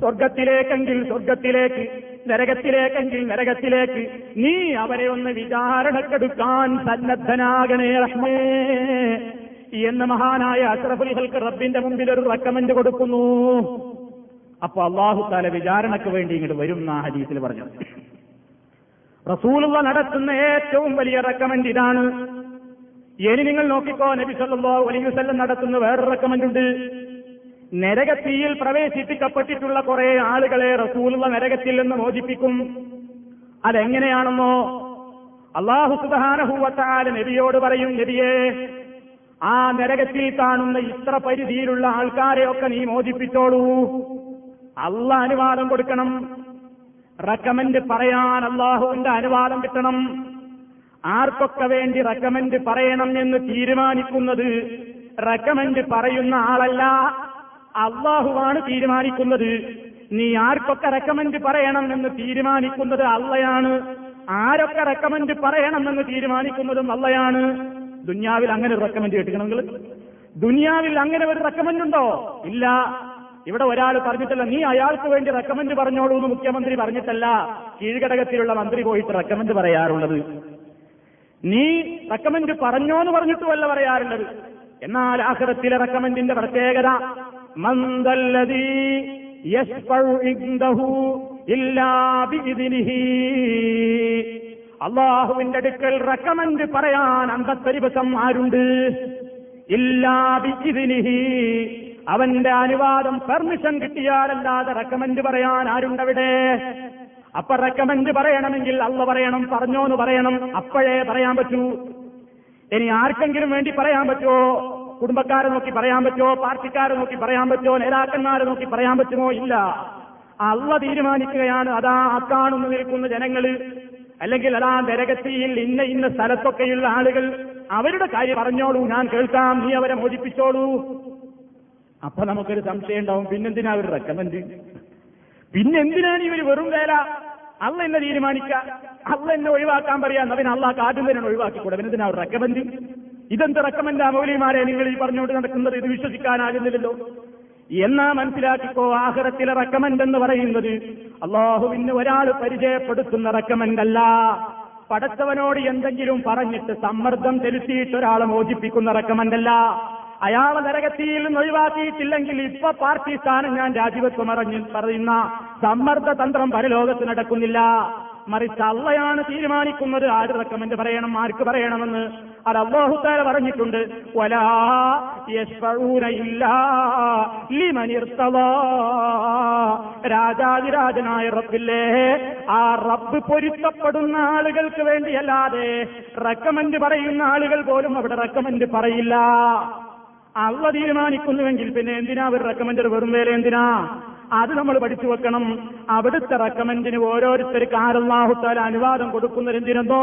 സ്വർഗത്തിലേക്കെങ്കിൽ സ്വർഗത്തിലേക്ക് നരകത്തിലേക്കെങ്കിൽ നരകത്തിലേക്ക് നീ അവരെ ഒന്ന് വിചാരണക്കെടുക്കാൻ സന്നദ്ധനാകണേ റഹ്മേ. എന്ന് മഹാനായ അഷ്റഫുൽ ഹൽക്ക് റബ്ബിന്റെ മുമ്പിൽ ഒരു റെക്കമെന്റ് കൊടുക്കുന്നു. അപ്പൊ അള്ളാഹു താല വിചാരണക്ക് വേണ്ടി ഇങ്ങോട്ട് വരും എന്നാ ഹദീസിൽ പറഞ്ഞു റസൂലുള്ള നടത്തുന്ന ഏറ്റവും വലിയ റെക്കമെന്റ് ഇതാണ്. ഇനി നിങ്ങൾ നോക്കിക്കോ നബി സല്ലല്ലാഹു അലൈഹി വസല്ലം നടത്തുന്ന വേറൊരു റെക്കമെന്റ് ഉണ്ട്. നരകത്തിയിൽ പ്രവേശിപ്പിക്കപ്പെട്ടിട്ടുള്ള കുറെ ആളുകളെ റസൂലുള്ള നരകത്തിൽ നിന്ന് മോചിപ്പിക്കും. അതെങ്ങനെയാണെന്നോ അള്ളാഹു സുബാനഹൂവത്താല നബിയോട് പറയും നബിയെ ആ നരകത്തിൽ കാണുന്ന ഇത്ര പരിധിയിലുള്ള ആൾക്കാരെയൊക്കെ നീ മോചിപ്പിച്ചോളൂ. അള്ള അനുവാദം കൊടുക്കണം. റെക്കമെന്റ് പറയാൻ അള്ളാഹുവിന്റെ അനുവാദം കിട്ടണം. ആർക്കൊക്കെ വേണ്ടി റെക്കമെന്റ് പറയണം എന്ന് തീരുമാനിക്കുന്നത് റെക്കമെന്റ് പറയുന്ന ആളല്ല. അള്ളാഹുവാണ് തീരുമാനിക്കുന്നത്. നീ ആർക്കൊക്കെ റെക്കമെന്റ് പറയണം എന്ന് തീരുമാനിക്കുന്നത് അള്ളയാണ്. ആരൊക്കെ റെക്കമെന്റ് പറയണം എന്ന് തീരുമാനിക്കുന്നതും അള്ളയാണ്. ദുന്യാവിൽ അങ്ങനെ ഒരു റെക്കമെന്റ് കേട്ടിക്കണം നിങ്ങൾ ദുനിയാവിൽ അങ്ങനെ ഒരു റെക്കമെന്റ് ഉണ്ടോ? ഇല്ല. ഇവിടെ ഒരാൾ പറഞ്ഞിട്ടല്ല നീ അയാൾക്ക് വേണ്ടി റെക്കമെന്റ് പറഞ്ഞോളൂ എന്ന് മുഖ്യമന്ത്രി പറഞ്ഞിട്ടല്ല കീഴ്ഘടകത്തിലുള്ള മന്ത്രി പോയിട്ട് റെക്കമെന്റ് പറയാറുള്ളത്. നീ റെക്കമെന്റ് പറഞ്ഞോ എന്ന് പറഞ്ഞിട്ടുമല്ല പറയാറുള്ളത്. എന്നാൽ ആഹ്റത്തിലെ റെക്കമെന്റിന്റെ പ്രത്യേകത അള്ളാഹുവിന്റെ അടുക്കൽ റെക്കമെന്റ് പറയാൻ അന്തത്തെ ദിവസം ആരുണ്ട്? ഇല്ലാ ബിഇദ്നിഹി. അവന്റെ അനുവാദം പെർമിഷൻ കിട്ടിയാലല്ലാതെ റെക്കമെന്റ് പറയാൻ ആരുണ്ടവിടെ? അപ്പൊ റെക്കമെന്റ് പറയണമെങ്കിൽ അള്ള പറയണം പറഞ്ഞോന്ന് പറയണം അപ്പോഴേ പറയാൻ പറ്റൂ. ഇനി ആർക്കെങ്കിലും വേണ്ടി പറയാൻ പറ്റുമോ കുടുംബക്കാരെ നോക്കി പറയാൻ പറ്റുമോ പാർട്ടിക്കാരെ നോക്കി പറയാൻ പറ്റുമോ നേതാക്കന്മാരെ നോക്കി പറയാൻ പറ്റുമോ? ഇല്ല. അള്ള തീരുമാനിക്കുകയാണ്. അതാ അക്കാണുന്നു നിൽക്കുന്ന ജനങ്ങൾ. അല്ലെങ്കിൽ അതാ നരകത്തിയിൽ ഇന്ന ഇന്ന സ്ഥലത്തൊക്കെയുള്ള ആളുകൾ. അവരുടെ കാര്യം പറഞ്ഞോളൂ. ഞാൻ കേൾക്കാം. നീ അവരെ മോചിപ്പിച്ചോളൂ. അപ്പൊ നമുക്കൊരു സംശയം ഉണ്ടാവും. പിന്നെന്തിനാ അവർ റെക്കമെന്റ് പിന്നെ എന്തിനാണ് ഇവർ വെറും വേല? അള്ള എന്നെ തീരുമാനിക്ക. അള്ള എന്നെ ഒഴിവാക്കാൻ പറയാന്ന് അവൻ അള്ളാഹ് ആദ്യം തന്നെ ഒഴിവാക്കിക്കൂടെ? പിന്നെന്തിനാ ഒരു റെക്കമെന്റ് ഇതെന്ത് റെക്കമെന്റാ മൗലിമാരെ നിങ്ങൾ ഈ പറഞ്ഞുകൊണ്ട് നടക്കുന്നത്? ഇത് വിശ്വസിക്കാനാകുന്നില്ലല്ലോ. എന്നാ മനസ്സിലാക്കിക്കോ ആഹ്റത്തിലെ റെക്കമെന്റ് എന്ന് പറയുന്നത്? അള്ളാഹുവിന് ഒരാൾ പരിചയപ്പെടുത്തുന്ന റെക്കമെന്റ് അല്ല. പടച്ചവനോട് എന്തെങ്കിലും പറഞ്ഞിട്ട് സമ്മർദ്ദം ചെലുത്തിയിട്ട് ഒരാളെ മോചിപ്പിക്കുന്ന റെക്കമെന്റ് അല്ല. അയാളെ നരകത്തിയിൽ നിന്ന് ഒഴിവാക്കിയിട്ടില്ലെങ്കിൽ ഇപ്പൊ പാർട്ടി സ്ഥാനം ഞാൻ രാജിവെക്കും അറിഞ്ഞ് പറയുന്ന സമ്മർദ്ദ തന്ത്രം പരലോകത്ത് നടക്കുന്നില്ല. മറിച്ച് അള്ളയാണ് തീരുമാനിക്കുന്നത്. ആര് റെക്കമെന്റ് പറയണം? ആർക്ക് പറയണമെന്ന് അത് അള്ളാഹുത്താര പറഞ്ഞിട്ടുണ്ട്. രാജാതിരാജനായ റബ്ബില്ലേ ആ റബ്ബ് പൊരുത്തപ്പെടുന്ന ആളുകൾക്ക് വേണ്ടിയല്ലാതെ റെക്കമെന്റ് പറയുന്ന ആളുകൾ പോലും അവിടെ റെക്കമെന്റ് പറയില്ല. അള്ള തീരുമാനിക്കുന്നുവെങ്കിൽ പിന്നെ എന്തിനാ ഒരു റെക്കമെൻഡർ വെറും വേല എന്തിനാ? അത് നമ്മൾ പഠിച്ചു വെക്കണം. അവിടുത്തെ റെക്കമെന്റിന് ഓരോരുത്തർക്ക് ആരല്ലാഹുത്താൽ അനുവാദം കൊടുക്കുന്നതെന്തിനെന്തോ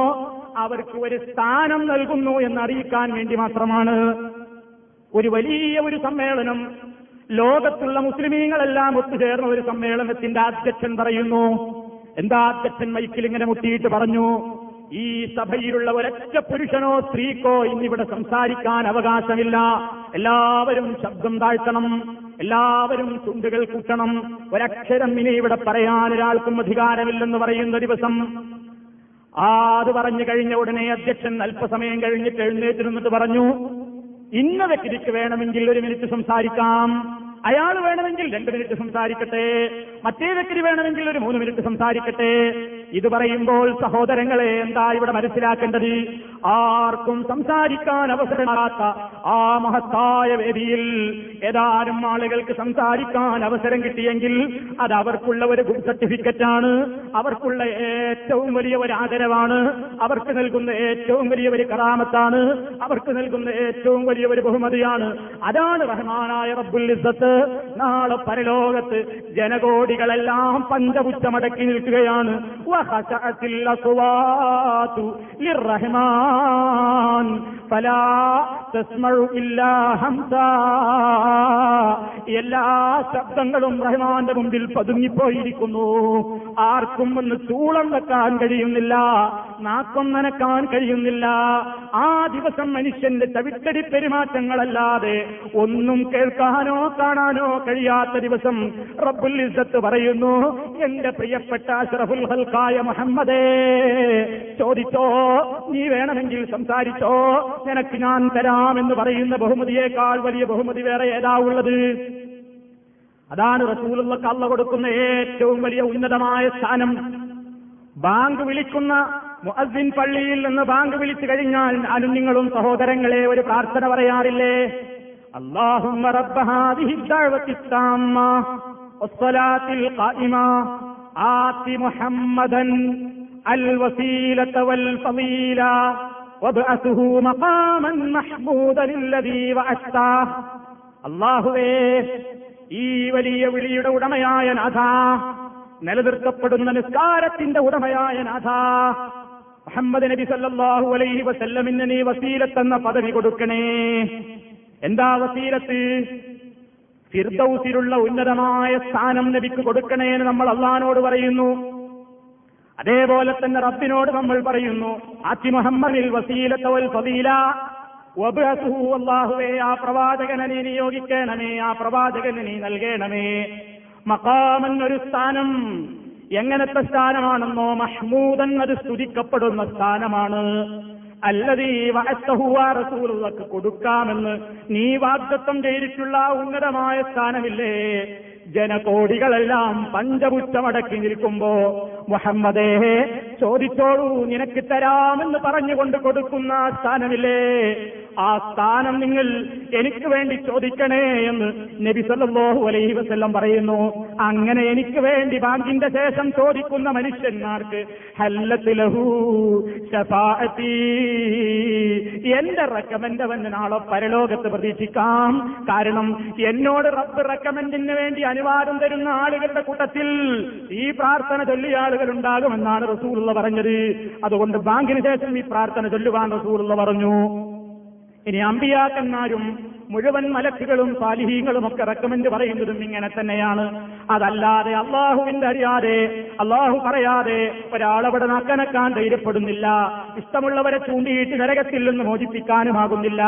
അവർക്ക് ഒരു സ്ഥാനം നൽകുന്നു എന്നറിയിക്കാൻ വേണ്ടി മാത്രമാണ്. ഒരു വലിയ ഒരു സമ്മേളനം. ലോകത്തുള്ള മുസ്ലിമീങ്ങളെല്ലാം ഒത്തുചേർന്ന ഒരു സമ്മേളനത്തിന്റെ അധ്യക്ഷൻ പറയുന്നു. എന്താ അധ്യക്ഷൻ മൈക്കിൽ ഇങ്ങനെ മുട്ടിയിട്ട് പറഞ്ഞു? ഈ സഭയിലുള്ള ഒരൊറ്റ പുരുഷനോ സ്ത്രീക്കോ ഇന്നിവിടെ സംസാരിക്കാൻ അവകാശമില്ല. എല്ലാവരും ശബ്ദം താഴ്ത്തണം. എല്ലാവരും ചുണ്ടുകൾ കൂട്ടണം. ഒരക്ഷരം ഇനി ഇവിടെ പറയാൻ ഒരാൾക്കും അധികാരമില്ലെന്ന് പറയുന്ന ദിവസം. ആ അത് പറഞ്ഞു കഴിഞ്ഞ ഉടനെ അധ്യക്ഷൻ അല്പസമയം കഴിഞ്ഞിട്ട് എഴുന്നേറ്റിരുന്നിട്ട് പറഞ്ഞു ഇന്ന വ്യക്തിക്ക് വേണമെങ്കിൽ ഒരു മിനിറ്റ് സംസാരിക്കാം. അയാൾ വേണമെങ്കിൽ രണ്ട് മിനിറ്റ് സംസാരിക്കട്ടെ മറ്റേ വ്യക്തി വേണമെങ്കിൽ ഒരു മൂന്ന് മിനിറ്റ് സംസാരിക്കട്ടെ. ഇത് പറയുമ്പോൾ സഹോദരങ്ങളെ എന്താ ഇവിടെ മനസ്സിലാക്കേണ്ടത്? ആർക്കും സംസാരിക്കാൻ അവസരമാകാത്ത ആ മഹത്തായ വേദിയിൽ ഏതാനും ആളുകൾക്ക് സംസാരിക്കാൻ അവസരം കിട്ടിയെങ്കിൽ അത് അവർക്കുള്ള ഒരു ഗുഡ് സർട്ടിഫിക്കറ്റ് ആണ് അവർക്കുള്ള ഏറ്റവും വലിയ ഒരു ആദരവാണ്. അവർക്ക് നൽകുന്ന ഏറ്റവും വലിയ ഒരു കറാമത്താണ്. അവർക്ക് നൽകുന്ന ഏറ്റവും വലിയ ഒരു ബഹുമതിയാണ്. അതാണ് റഹ്മാനായ റബ്ബുൽ ഇസ്സത്ത്. നാളെ പരലോകത്ത് ജനകോടികളെല്ലാം പഞ്ചപുച്ചമടക്കി നിൽക്കുകയാണ്. ഫലാ എല്ലാ ശബ്ദങ്ങളും റഹ്മാന്റെ മുമ്പിൽ പതുങ്ങിപ്പോയിരിക്കുന്നു. ആർക്കും ഒന്ന് ചൂളം വെക്കാൻ കഴിയുന്നില്ല. നാക്കം നനക്കാൻ കഴിയുന്നില്ല. ആ ദിവസം മനുഷ്യന്റെ ചവിട്ടടി പെരുമാറ്റങ്ങളല്ലാതെ ഒന്നും കേൾക്കാനോ കാണാനോ കഴിയാത്ത ദിവസം റബ്ബുൽ ഇസത്ത് പറയുന്നു എന്റെ പ്രിയപ്പെട്ട അഷ്റഫുൽ ഹൽക്കായ മുഹമ്മദേ ചോദിച്ചോ നീ വേണമെങ്കിൽ സംസാരിച്ചോ? നിനക്ക് ഞാൻ തരാമെന്ന് പറയുന്ന ബഹുമതിയേക്കാൾ വലിയ ബഹുമതി വേറെ ഏതാ ഉള്ളത്? അതാണ് റസൂലുള്ളക്ക് അള്ള കൊടുക്കുന്ന ഏറ്റവും വലിയ ഉന്നതമായ സ്ഥാനം. ബാങ്ക് വിളിക്കുന്ന മുഅദ്ദിൻ പള്ളിയിൽ നിന്ന് ബാങ്ക് വിളിച്ചു കഴിഞ്ഞാൽ ഞാനും നിങ്ങളും സഹോദരങ്ങളെ ഒരു പ്രാർത്ഥന പറയാറില്ലേ اللهم رب هذه الدعوة التامة والصلاة القائمة آت محمدا الوسيلة والفضيلة وابعثه مقاما محمودا الذي وعدته അള്ളാഹുവേ ഈ വലിയ വിളിയുടെ ഉടമയായ നാഥ നിലനിർത്തപ്പെടുന്ന നിസ്കാരത്തിന്റെ ഉടമയായ നാഥ മുഹമ്മദ് നബി സല്ലാഹു അലൈഹി വസല്ലമിന് നീ വസീലത്തെന്ന പദവി കൊടുക്കണേ. എന്താ വസീലത്ത്? ഫിർദൌസിലുള്ള ഉന്നതമായ സ്ഥാനം നബിക്ക് കൊടുക്കണേ എന്ന് നമ്മൾ അള്ളഹാനോട് പറയുന്നു. അതേപോലെ തന്നെ റബ്ബിനോട് നമ്മൾ പറയുന്നു ആത്തി മുഹമ്മദിൽ വസീലത്തവൽ വബ്അസുഹു അല്ലാഹുവേ ആ പ്രവാചകനെ നീ നിയോഗിക്കണമേ ആ പ്രവാചകന് നീ നൽകണമേ. മക്കാമെന്നൊരു സ്ഥാനം എങ്ങനത്തെ സ്ഥാനമാണെന്നോ മഹ്മൂദൻ അത് സ്തുതിക്കപ്പെടുന്ന സ്ഥാനമാണ്. അല്ലതീ റസൂലുള്ളക്ക് കൊടുക്കാമെന്ന് നീ വാഗ്ദത്വം ചെയ്തിട്ടുള്ള ഉന്നതമായ സ്ഥാനമില്ലേ? ജനകോടികളെല്ലാം പഞ്ചപുറ്റമടക്കി നിൽക്കുമ്പോ മുഹമ്മദേ ചോദിച്ചോളൂ നിനക്ക് തരാമെന്ന് പറഞ്ഞുകൊണ്ട് കൊടുക്കുന്ന സ്ഥാനമില്ലേ? ആ സ്ഥാനം നിങ്ങൾ എനിക്ക് വേണ്ടി ചോദിക്കണേ എന്ന് നബി സല്ലല്ലാഹു അലൈഹി വസല്ലം പറയുന്നു. അങ്ങനെ എനിക്ക് വേണ്ടി ബാങ്കിന്റെ ശേഷം ചോദിക്കുന്ന മനുഷ്യന്മാർക്ക് എന്റെ റെക്കമെന്റ് അവന് നാളെ പരലോകത്ത് പ്രതീക്ഷിക്കാം. കാരണം എന്നോട് റബ്ബ് റെക്കമെന്റിന് വേണ്ടി അനുവാദം തരുന്ന ആളുകളുടെ കൂട്ടത്തിൽ ഈ പ്രാർത്ഥന ചൊല്ലിയ ആളുകൾ ഉണ്ടാകുമെന്നാണ് റസൂലുള്ള പറഞ്ഞത്. അതുകൊണ്ട് ബാങ്കിന് ശേഷം ഈ പ്രാർത്ഥന ചൊല്ലുവാൻ റസൂലുള്ള പറഞ്ഞു. ഇനി അമ്പിയാക്കന്മാരും മുഴുവൻ മലക്കുകളും സാലിഹീങ്ങളും ഒക്കെ റെക്കമെന്റ് പറയുന്നതും ഇങ്ങനെ തന്നെയാണ്. അതല്ലാതെ അള്ളാഹുവിന്റെ അറിയാതെ അള്ളാഹു പറയാതെ ഒരാളവിടെ നക്കനക്കാൻ ധൈര്യപ്പെടുന്നില്ല ഇഷ്ടമുള്ളവരെ ചൂണ്ടിയിട്ട് നരകത്തിൽ നിന്ന് മോചിപ്പിക്കാനുമാകുന്നില്ല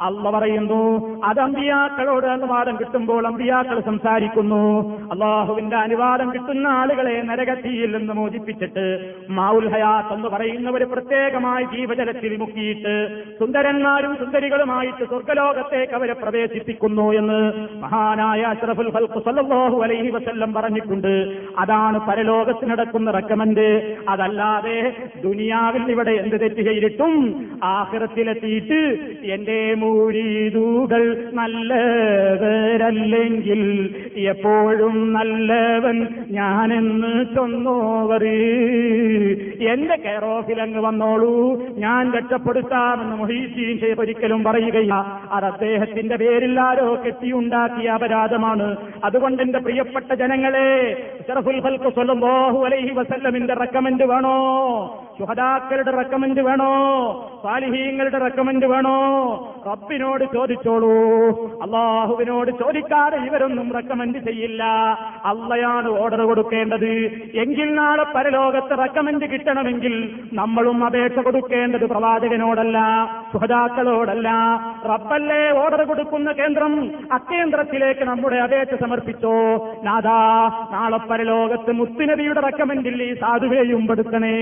അള്ള പറയുന്നു അത് അമ്പിയാക്കളോട് അനുവാദം കിട്ടുമ്പോൾ അമ്പിയാക്കൾ സംസാരിക്കുന്നു. അള്ളാഹുവിന്റെ അനുവാദം കിട്ടുന്ന ആളുകളെ നരകത്തിയിൽ നിന്ന് മോചിപ്പിച്ചിട്ട് മാവുൽ ഹയാത്ത് എന്ന് പറയുന്ന ഒരു പ്രത്യേകമായ ജീവജലത്തിൽ മുക്കിയിട്ട് സുന്ദരന്മാരും സുന്ദരികളുമായിട്ട് സ്വർഗലോകത്തേക്ക് അവരെ പ്രവേശിപ്പിക്കുന്നു എന്ന് മഹാനായ അഷ്റഫുൽ ഖൽഖ് സല്ലല്ലാഹു അലൈഹി വസല്ലം പറഞ്ഞിട്ടുണ്ട്. അതാണ് പരലോകത്ത് നടക്കുന്ന റെക്കമെന്റ് അതല്ലാതെ ദുനിയാവിൽ ഇവിടെ എന്ത് തെറ്റ് ചെയ്തിട്ടും ആഹ്റത്തിലെത്തിയിട്ട് എന്റെ മൂരീതൂകൾ നല്ലവരല്ലെങ്കിൽ എപ്പോഴും നല്ലവൻ ഞാനെന്ന് ചൊന്നോവർ എന്റെ കെയർ അങ്ങ് വന്നോളൂ. ഞാൻ രക്ഷപ്പെടുത്താമെന്ന് മൊഹീസീൻ ഷേഖ് ഒരിക്കലും പറയുകയില്ല. അത് അദ്ദേഹത്തിന്റെ പേരിൽ ആരോ കെട്ടിയുണ്ടാക്കിയ അപരാധമാണ്. അതുകൊണ്ട് എന്റെ പ്രിയപ്പെട്ട ജനങ്ങളെ ഷറഫുൽ ഖൽഖ് സ്വല്ലല്ലാഹു അലൈഹി വസല്ലമിന്റെ റെക്കമെന്റ് വേണോ? ശുഹദാക്കളുടെ റെക്കമെന്റ് വേണോ? സാലിഹീങ്ങളുടെ റെക്കമെന്റ് വേണോ? റബ്ബിനോട് ചോദിച്ചോളൂ. അള്ളാഹുവിനോട് ചോദിക്കാതെ ഇവരൊന്നും റെക്കമെന്റ് ചെയ്യില്ല. അള്ളയാണ് ഓർഡർ കൊടുക്കേണ്ടത്. എങ്കിൽ നാളെ പരലോകത്ത് റെക്കമെന്റ് കിട്ടണമെങ്കിൽ നമ്മളും അപേക്ഷ കൊടുക്കേണ്ടത് പ്രവാചകനോടല്ല സുഹതാക്കളോടല്ല റബ്ബല്ലേ ഓർഡർ കൊടുക്കുന്ന കേന്ദ്രം? അക്കേന്ദ്രത്തിലേക്ക് നമ്മുടെ അപേക്ഷ സമർപ്പിച്ചോ? നാദാ നാളെ പരലോകത്ത് മുത്തുനബിയുടെ റെക്കമെന്റിൽ ഈ സാധുവേയും പെടുത്തണേ.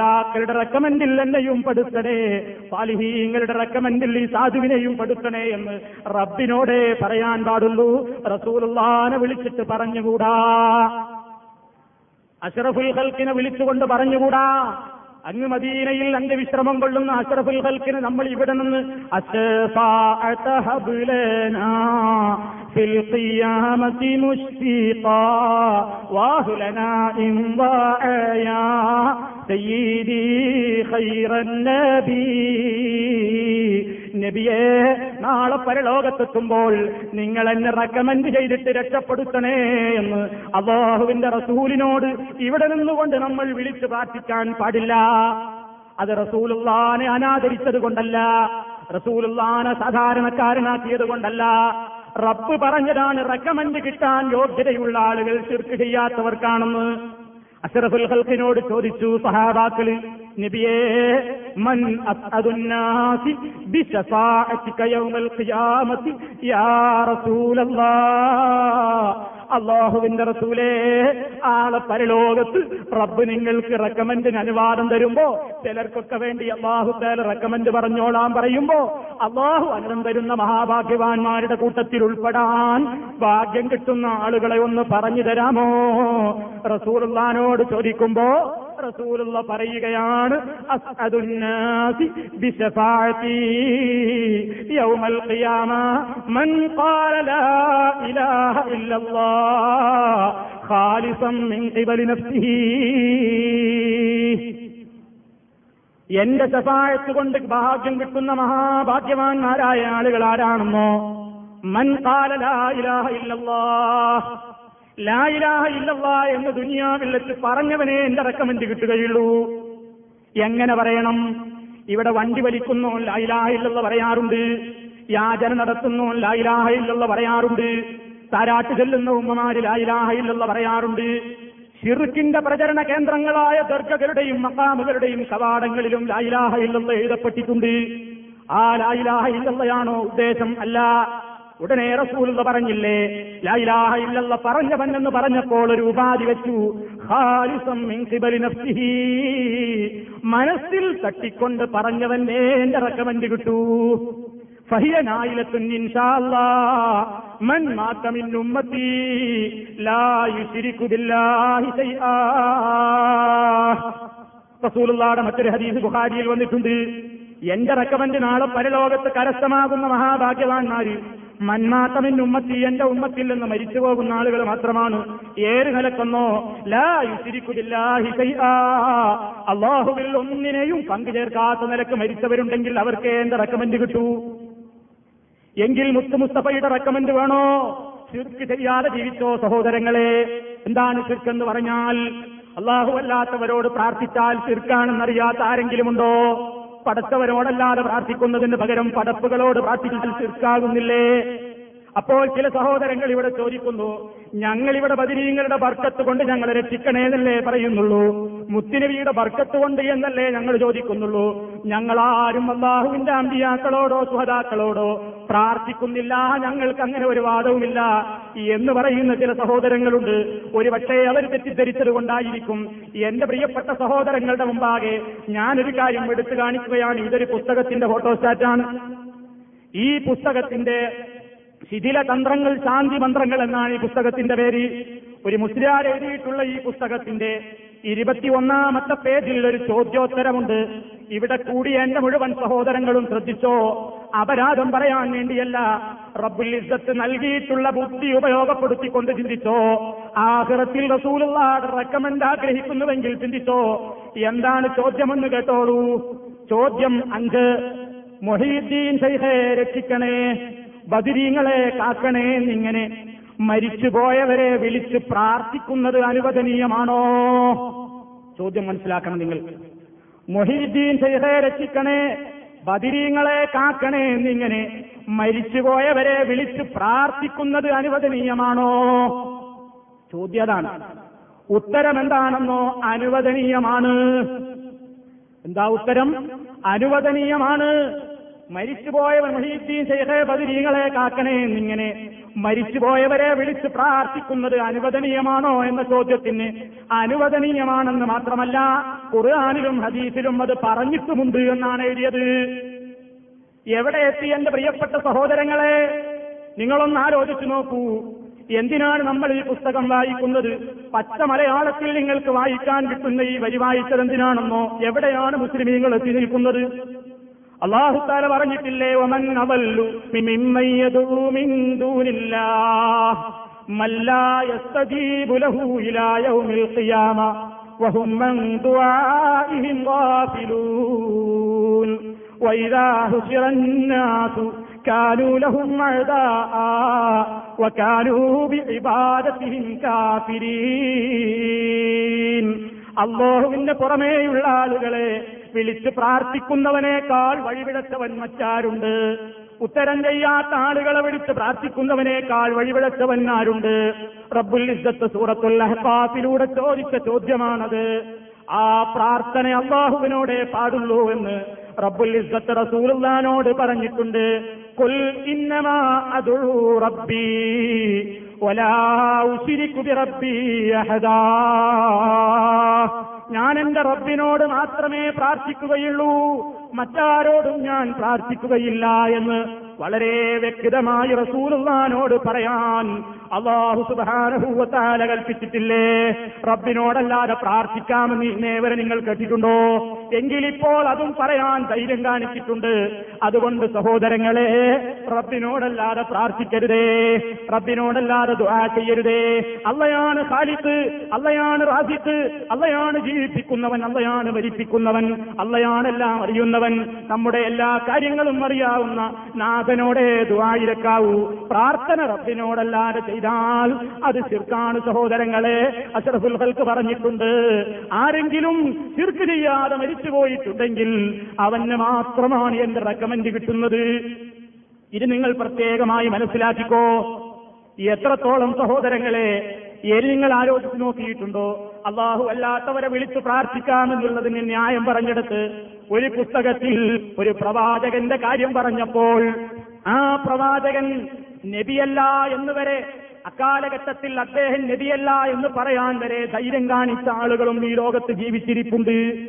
സുഹതാക്കളുടെ റെക്കമെന്റിൽ എന്നെയും പെടുത്തണേ. പാലിഹീങ്ങളുടെ റെക്കമെന്റിൽ ഈ സാധുവിനെയും പെടുത്തണേ എന്ന് റബ്ബിനോടെ പറയാൻ പാടുള്ളൂ. റസൂലുള്ളാനെ വിളിച്ചിട്ട് പറഞ്ഞുകൂടാ. അഷറഫുൽ ഹൽക്കിനെ വിളിച്ചുകൊണ്ട് പറഞ്ഞുകൂടാ. അങ്ങ് മദീനയിൽ അന്ത്യവിശ്രമം കൊള്ളുന്ന അഷറഫുൽ ഹൽക്കിന് നമ്മൾ ഇവിടെ നിന്ന് في سيدي خير നബി. നബിയെ നാളെ പരലോകത്തെത്തുമ്പോൾ നിങ്ങൾ എന്നെ റെക്കമെന്റ് ചെയ്തിട്ട് രക്ഷപ്പെടുത്തണേ എന്ന് അള്ളാഹുവിന്റെ റസൂലിനോട് ഇവിടെ നിന്നുകൊണ്ട് നമ്മൾ വിളിച്ചു പ്രാർത്ഥിക്കാൻ പാടില്ല. അത് റസൂലുള്ളാനെ അനാദരിച്ചത് കൊണ്ടല്ല റസൂലുള്ളാനെ സാധാരണക്കാരനാക്കിയത് കൊണ്ടല്ല. റബ്ബ് പറഞ്ഞതാണ് റെക്കമെന്റ് കിട്ടാൻ യോഗ്യതയുള്ള ആളുകൾ ശിർക്ക് ചെയ്യാത്തവർക്കാണെന്ന്. അഷറഫുൽ ഹൽക്കിനോട് ചോദിച്ചു സഹാബാക്കൾ നബിയേ മൻ അസ്അദുന്നാസി യൗമൽ ഖിയാമത്തി. യാ റസൂലല്ലാഹ് അള്ളാഹുവിന്റെ റസൂലേ ആളെ പരലോകത്ത് റബ്ബ് നിങ്ങൾക്ക് റെക്കമെന്റിന് അനുവാദം തരുമ്പോ ചിലർക്കൊക്കെ വേണ്ടി അള്ളാഹു തേല റെക്കമെന്റ് പറഞ്ഞോളാൻ പറയുമ്പോ അള്ളാഹു അനുദം തരുന്ന മഹാഭാഗ്യവാന്മാരുടെ കൂട്ടത്തിൽ ഉൾപ്പെടാൻ ഭാഗ്യം കിട്ടുന്ന ആളുകളെ ഒന്ന് പറഞ്ഞു തരാമോ? റസൂലുള്ളാനോട് ചോദിക്കുമ്പോ റസൂലുള്ള പറയുകയാണ് മൻ ഖാല ലാ ഇലാഹ ഇല്ലല്ലാഹ് ഖാലിസൻ മിൻ നഫ്സിഹി. എന്റെ ശഫായത്ത് കൊണ്ട് ഭാഗ്യം കിട്ടുന്ന മഹാഭാഗ്യവാന്മാരായ ആളുകൾ ആരാണെന്നോ? മൻ ഖാല ലാ ഇലാഹ ഇല്ലല്ലാഹ് ലാ ഇലാഹ ഇല്ലല്ലാഹ് എന്ന് ദുനിയാവിൽ വെച്ച് പറഞ്ഞവനെ എന്റെ റെക്കമെന്റ് കിട്ടുകയുള്ളൂ. എങ്ങനെ പറയണം? ഇവിടെ വണ്ടി വലിക്കുന്നു ലായിലാഹ ഇല്ലല്ല പറയാറുണ്ട്. യാചന നടത്തുന്നു ലായിലാഹ ഇല്ലല്ല പറയാറുണ്ട്. താരാട്ട് ചെല്ലുന്ന ഉമ്മമാര് ലായിലാഹ ഇല്ലല്ല പറയാറുണ്ട്. ഷിർക്കിന്റെ പ്രചരണ കേന്ദ്രങ്ങളായ ദർഗകളുടെയും മക്കാമുകളുടെയും കവാടങ്ങളിലും ലായിലാഹ ഇല്ലല്ല എഴുതപ്പെട്ടിട്ടുണ്ട്. ആ ലായിലാഹ ഇല്ലല്ലയാണോ ഉദ്ദേശം? അല്ല. ഉടനെ റസൂലുള്ള പറഞ്ഞില്ലേ ലായിലാഹ ഇല്ലല്ല പറഞ്ഞവൻ എന്ന് പറഞ്ഞപ്പോൾ ഒരു ഉപാധി വെച്ചു. മനസ്സിൽ തട്ടിക്കൊണ്ട് പറഞ്ഞവന്റെ എന്റെ റെക്കമെന്റ് കിട്ടൂ. ഫഹിയ മൻ ലാ ബില്ലാഹി ശൈആ. റസൂലുള്ളാഹിയുടെ മറ്റൊരു ഹദീസ് ബുഖാരിയിൽ വന്നിട്ടുണ്ട്. എന്റെ റെക്കമെന്റ് നാളെ പരലോകത്ത് കരസ്ഥമാകുന്ന മഹാഭാഗ്യവാന്മാര് മന്മാത്തമിൻ ഉമ്മത്തി എന്റെ ഉമ്മത്തിൽ നിന്ന് മരിച്ചു പോകുന്ന ആളുകൾ മാത്രമാണ്. ഏറ് നിലക്കൊന്നോ. അള്ളാഹുവിൽ ഒന്നിനെയും പങ്കുചേർക്കാത്ത നിലയ്ക്ക് മരിച്ചവരുണ്ടെങ്കിൽ അവർക്ക് എന്റെ റെക്കമെന്റ് കിട്ടൂ? എങ്കിൽ മുത്തു മുസ്തഫയുടെ റെക്കമെന്റ് വേണോ? ശിർക്ക് ചെയ്യാതെ ജീവിച്ചോ സഹോദരങ്ങളെ? എന്താണ് ശിർക്ക് എന്ന് പറഞ്ഞാൽ അള്ളാഹു അല്ലാത്തവരോട് പ്രാർത്ഥിച്ചാൽ ശിർക്കാണെന്നറിയാത്ത ആരെങ്കിലുമുണ്ടോ പടച്ചവരോടല്ലാതെ പ്രാർത്ഥിക്കുന്നതിന് പകരം പടപ്പുകളോട് പ്രാർത്ഥിച്ചാൽ ശിർക്കാകുന്നില്ലേ? അപ്പോൾ ചില സഹോദരങ്ങൾ ഇവിടെ ചോദിക്കുന്നു ഞങ്ങൾ ഇവിടെ ബദിരീങ്ങളുടെ ബർക്കത്ത് കൊണ്ട് ഞങ്ങളെ രക്ഷിക്കണേന്നല്ലേ പറയുന്നുള്ളൂ? മുത്തിനബിയുടെ ബർക്കത്ത് കൊണ്ട് എന്നല്ലേ ഞങ്ങൾ ചോദിക്കുന്നുള്ളൂ? ഞങ്ങളാരും അള്ളാഹുവിന്റെ അമ്പിയാക്കളോടോ സുഹതാക്കളോടോ പ്രാർത്ഥിക്കുന്നില്ല ഞങ്ങൾക്ക് അങ്ങനെ ഒരു വാദവുമില്ല. എന്ന് പറയുന്ന ചില സഹോദരങ്ങളുണ്ട്. ഒരു പക്ഷേ അവർ തെറ്റിദ്ധരിച്ചത് കൊണ്ടായിരിക്കും. എന്റെ പ്രിയപ്പെട്ട സഹോദരങ്ങളുടെ മുമ്പാകെ ഞാനൊരു കാര്യം എടുത്തു കാണിക്കുകയാണ്. ഇതൊരു പുസ്തകത്തിന്റെ ഫോട്ടോസ്റ്റാറ്റാണ് ഈ പുസ്തകത്തിന്റെ ശിഥില തന്ത്രങ്ങൾ ശാന്തി മന്ത്രങ്ങൾ എന്നാണ് ഈ പുസ്തകത്തിന്റെ പേര്. ഒരു മുസ്ലിയാർ എഴുതിയിട്ടുള്ള ഈ പുസ്തകത്തിന്റെ ഇരുപത്തിയൊന്നാമത്തെ പേജിൽ ഒരു ചോദ്യോത്തരമുണ്ട്. ഇവിടെ കൂടി എന്റെ മുഴുവൻ സഹോദരങ്ങളും ശ്രദ്ധിച്ചോ? അപരാധം പറയാൻ വേണ്ടിയല്ല. റബ്ബുൽ ഇസ്സത്ത് നൽകിയിട്ടുള്ള ബുദ്ധി ഉപയോഗപ്പെടുത്തിക്കൊണ്ട് ചിന്തിച്ചോ? ആഹ്റത്തിൽ റസൂലുള്ളാഹി റെക്കമെന്റ് ആഗ്രഹിക്കുന്നുവെങ്കിൽ ചിന്തിച്ചോ? എന്താണ് ചോദ്യമെന്ന് കേട്ടോളൂ. ചോദ്യം അഞ്ച്. മൊഹീദ്ദീൻ ശൈഖെ രക്ഷിക്കണേ. ബദിരീങ്ങളെ കാക്കണേ എന്നിങ്ങനെ മരിച്ചുപോയവരെ വിളിച്ച് പ്രാർത്ഥിക്കുന്നത് അനുവദനീയമാണോ? ചോദ്യം മനസ്സിലാക്കണം നിങ്ങൾ. മൊഹിദ്ദീൻ ചെയ്തേ രക്ഷിക്കണേ ബദിരീങ്ങളെ കാക്കണേ എന്നിങ്ങനെ മരിച്ചുപോയവരെ വിളിച്ച് പ്രാർത്ഥിക്കുന്നത് അനുവദനീയമാണോ? ചോദ്യതാണ് ഉത്തരം എന്താണെന്നോ അനുവദനീയമാണ്. എന്താ ഉത്തരം? അനുവദനീയമാണ്. മരിച്ചുപോയവൻ മുഹീദ്ദീൻ ഷെയ്ഖെ ബദിരീങ്ങളെ കാക്കണേ എന്നിങ്ങനെ മരിച്ചുപോയവരെ വിളിച്ച് പ്രാർത്ഥിക്കുന്നത് അനുവദനീയമാണോ എന്ന ചോദ്യത്തിന് അനുവദനീയമാണെന്ന് മാത്രമല്ല ഖുർആാനിലും ഹദീസിലും അത് പറഞ്ഞിട്ടുമുണ്ട് എന്നാണ് എഴുതിയത്. എവിടെ എത്തി എന്റെ പ്രിയപ്പെട്ട സഹോദരങ്ങളെ? നിങ്ങളൊന്ന് ആലോചിച്ചു നോക്കൂ. എന്തിനാണ് നമ്മൾ ഈ പുസ്തകം വായിക്കുന്നത്? പച്ച മലയാളത്തിൽ നിങ്ങൾക്ക് വായിക്കാൻ കിട്ടുന്ന ഈ വരി വായിച്ചത് എന്തിനാണെന്നോ എവിടെയാണ് മുസ്ലിമീങ്ങൾ എത്തി നിൽക്കുന്നത്? അള്ളാഹുത്താല പറഞ്ഞിട്ടില്ലേ ഒമൻ അവല്ലു മിമ്മിമ്മൻ യദൂ മിൻ ദൂനില്ലാഹ് മല്ലാ യസ്തജീബു ലഹു ഇലാ യൗമിൽ ഖിയാമ വഹും മൻ ദുആഇഹിം ഗാഫിലൂൻ وإذا حشر الناس كانوا لهم أعداء وكانوا بعبادتهم كافرين അള്ളാഹുവിന്റെ പുറമേയുള്ള ആളുകളെ വിളിച്ച് പ്രാർത്ഥിക്കുന്നവനേക്കാൾ വഴിവിടച്ചവൻ മറ്റാരുണ്ട്? ഉത്തരം ചെയ്യാത്ത ആളുകളെ വിളിച്ച് പ്രാർത്ഥിക്കുന്നവനേക്കാൾ വഴിവിടച്ചവൻ ആരുണ്ട്? റബ്ബുൽ ഇസ്സത്ത് സൂറത്തുൽ അഹ്കാഫിലൂടെ ചോദിച്ച ചോദ്യമാണത്. ആ പ്രാർത്ഥന അള്ളാഹുവിനോടെ പാടുള്ളൂ എന്ന് റബ്ബുൽ റസൂലുള്ളാനോട് പറഞ്ഞിട്ടുണ്ട്. കുൽ ഇന്നമാ അദൂ റബ്ബി വലാ ഉശിരിക്കു ബിറബ്ബി അഹദാ. ഞാൻ എന്റെ റബ്ബിനോട് മാത്രമേ പ്രാർത്ഥിക്കുകയുള്ളൂ. മറ്റാരോടും ഞാൻ പ്രാർത്ഥിക്കുകയില്ല എന്ന് വളരെ വ്യക്തമായി റസൂലുള്ളാനോട് പറയാൻ അള്ളാഹു സുബാനഹൂവത്താല കൽപ്പിച്ചിട്ടില്ലേ? റബ്ബിനോടല്ലാതെ പ്രാർത്ഥിക്കാമെന്ന് ഇന്നേവരെ നിങ്ങൾ കേട്ടിട്ടുണ്ടോ? എങ്കിലിപ്പോൾ അതും പറയാൻ ധൈര്യം കാണിച്ചിട്ടുണ്ട്. അതുകൊണ്ട് സഹോദരങ്ങളെ റബ്ബിനോടല്ലാതെ പ്രാർത്ഥിക്കരുതേ. റബ്ബിനോടല്ലാതെ ദുആ ചെയ്യരുതേ. അള്ളയാണ് ഖാലിത്ത് അള്ളയാണ് റാസിത്ത് അള്ളയാണ് ജീവിപ്പിക്കുന്നവൻ അള്ളയാണ് മരിപ്പിക്കുന്നവൻ അള്ളയാണെല്ലാം അറിയുന്നവൻ. നമ്മുടെ എല്ലാ കാര്യങ്ങളും അറിയാവുന്ന നാഥനോടെ ദുവായിരക്കാവൂ. പ്രാർത്ഥന റബ്ബിനോടല്ലാതെ ചെയ്താൽ അത് ചിർക്കാണ് സഹോദരങ്ങളെ. അഷറഫുൽ ഹൽക്ക് പറഞ്ഞിട്ടുണ്ട്. ആരെങ്കിലും ചിർക്ക് ചെയ്യാതെ മരിച്ചുപോയിട്ടുണ്ടെങ്കിൽ അവന് മാത്രമാണ് എന്റെ റെക്കമെന്റ് കിട്ടുന്നത്. ഇത് നിങ്ങൾ പ്രത്യേകമായി മനസ്സിലാക്കിക്കോ. എത്രത്തോളം സഹോദരങ്ങളെ ഏത് നിങ്ങൾ ആലോചിച്ച് നോക്കിയിട്ടുണ്ടോ? അള്ളാഹു അല്ലാത്തവരെ വിളിച്ചു പ്രാർത്ഥിക്കാമെന്നുള്ളതിന് ന്യായം പറഞ്ഞെടുത്ത് ഒരു പുസ്തകത്തിൽ ഒരു പ്രവാചകന്റെ കാര്യം പറഞ്ഞപ്പോൾ ആ പ്രവാചകൻ നബിയല്ല എന്നുവരെ അക്കാലഘട്ടത്തിൽ അദ്ദേഹം നബിയല്ല എന്ന് പറയാൻ വരെ ധൈര്യം കാണിച്ച ആളുകളും ഈ ലോകത്ത് ജീവിച്ചിരിപ്പുണ്ട്.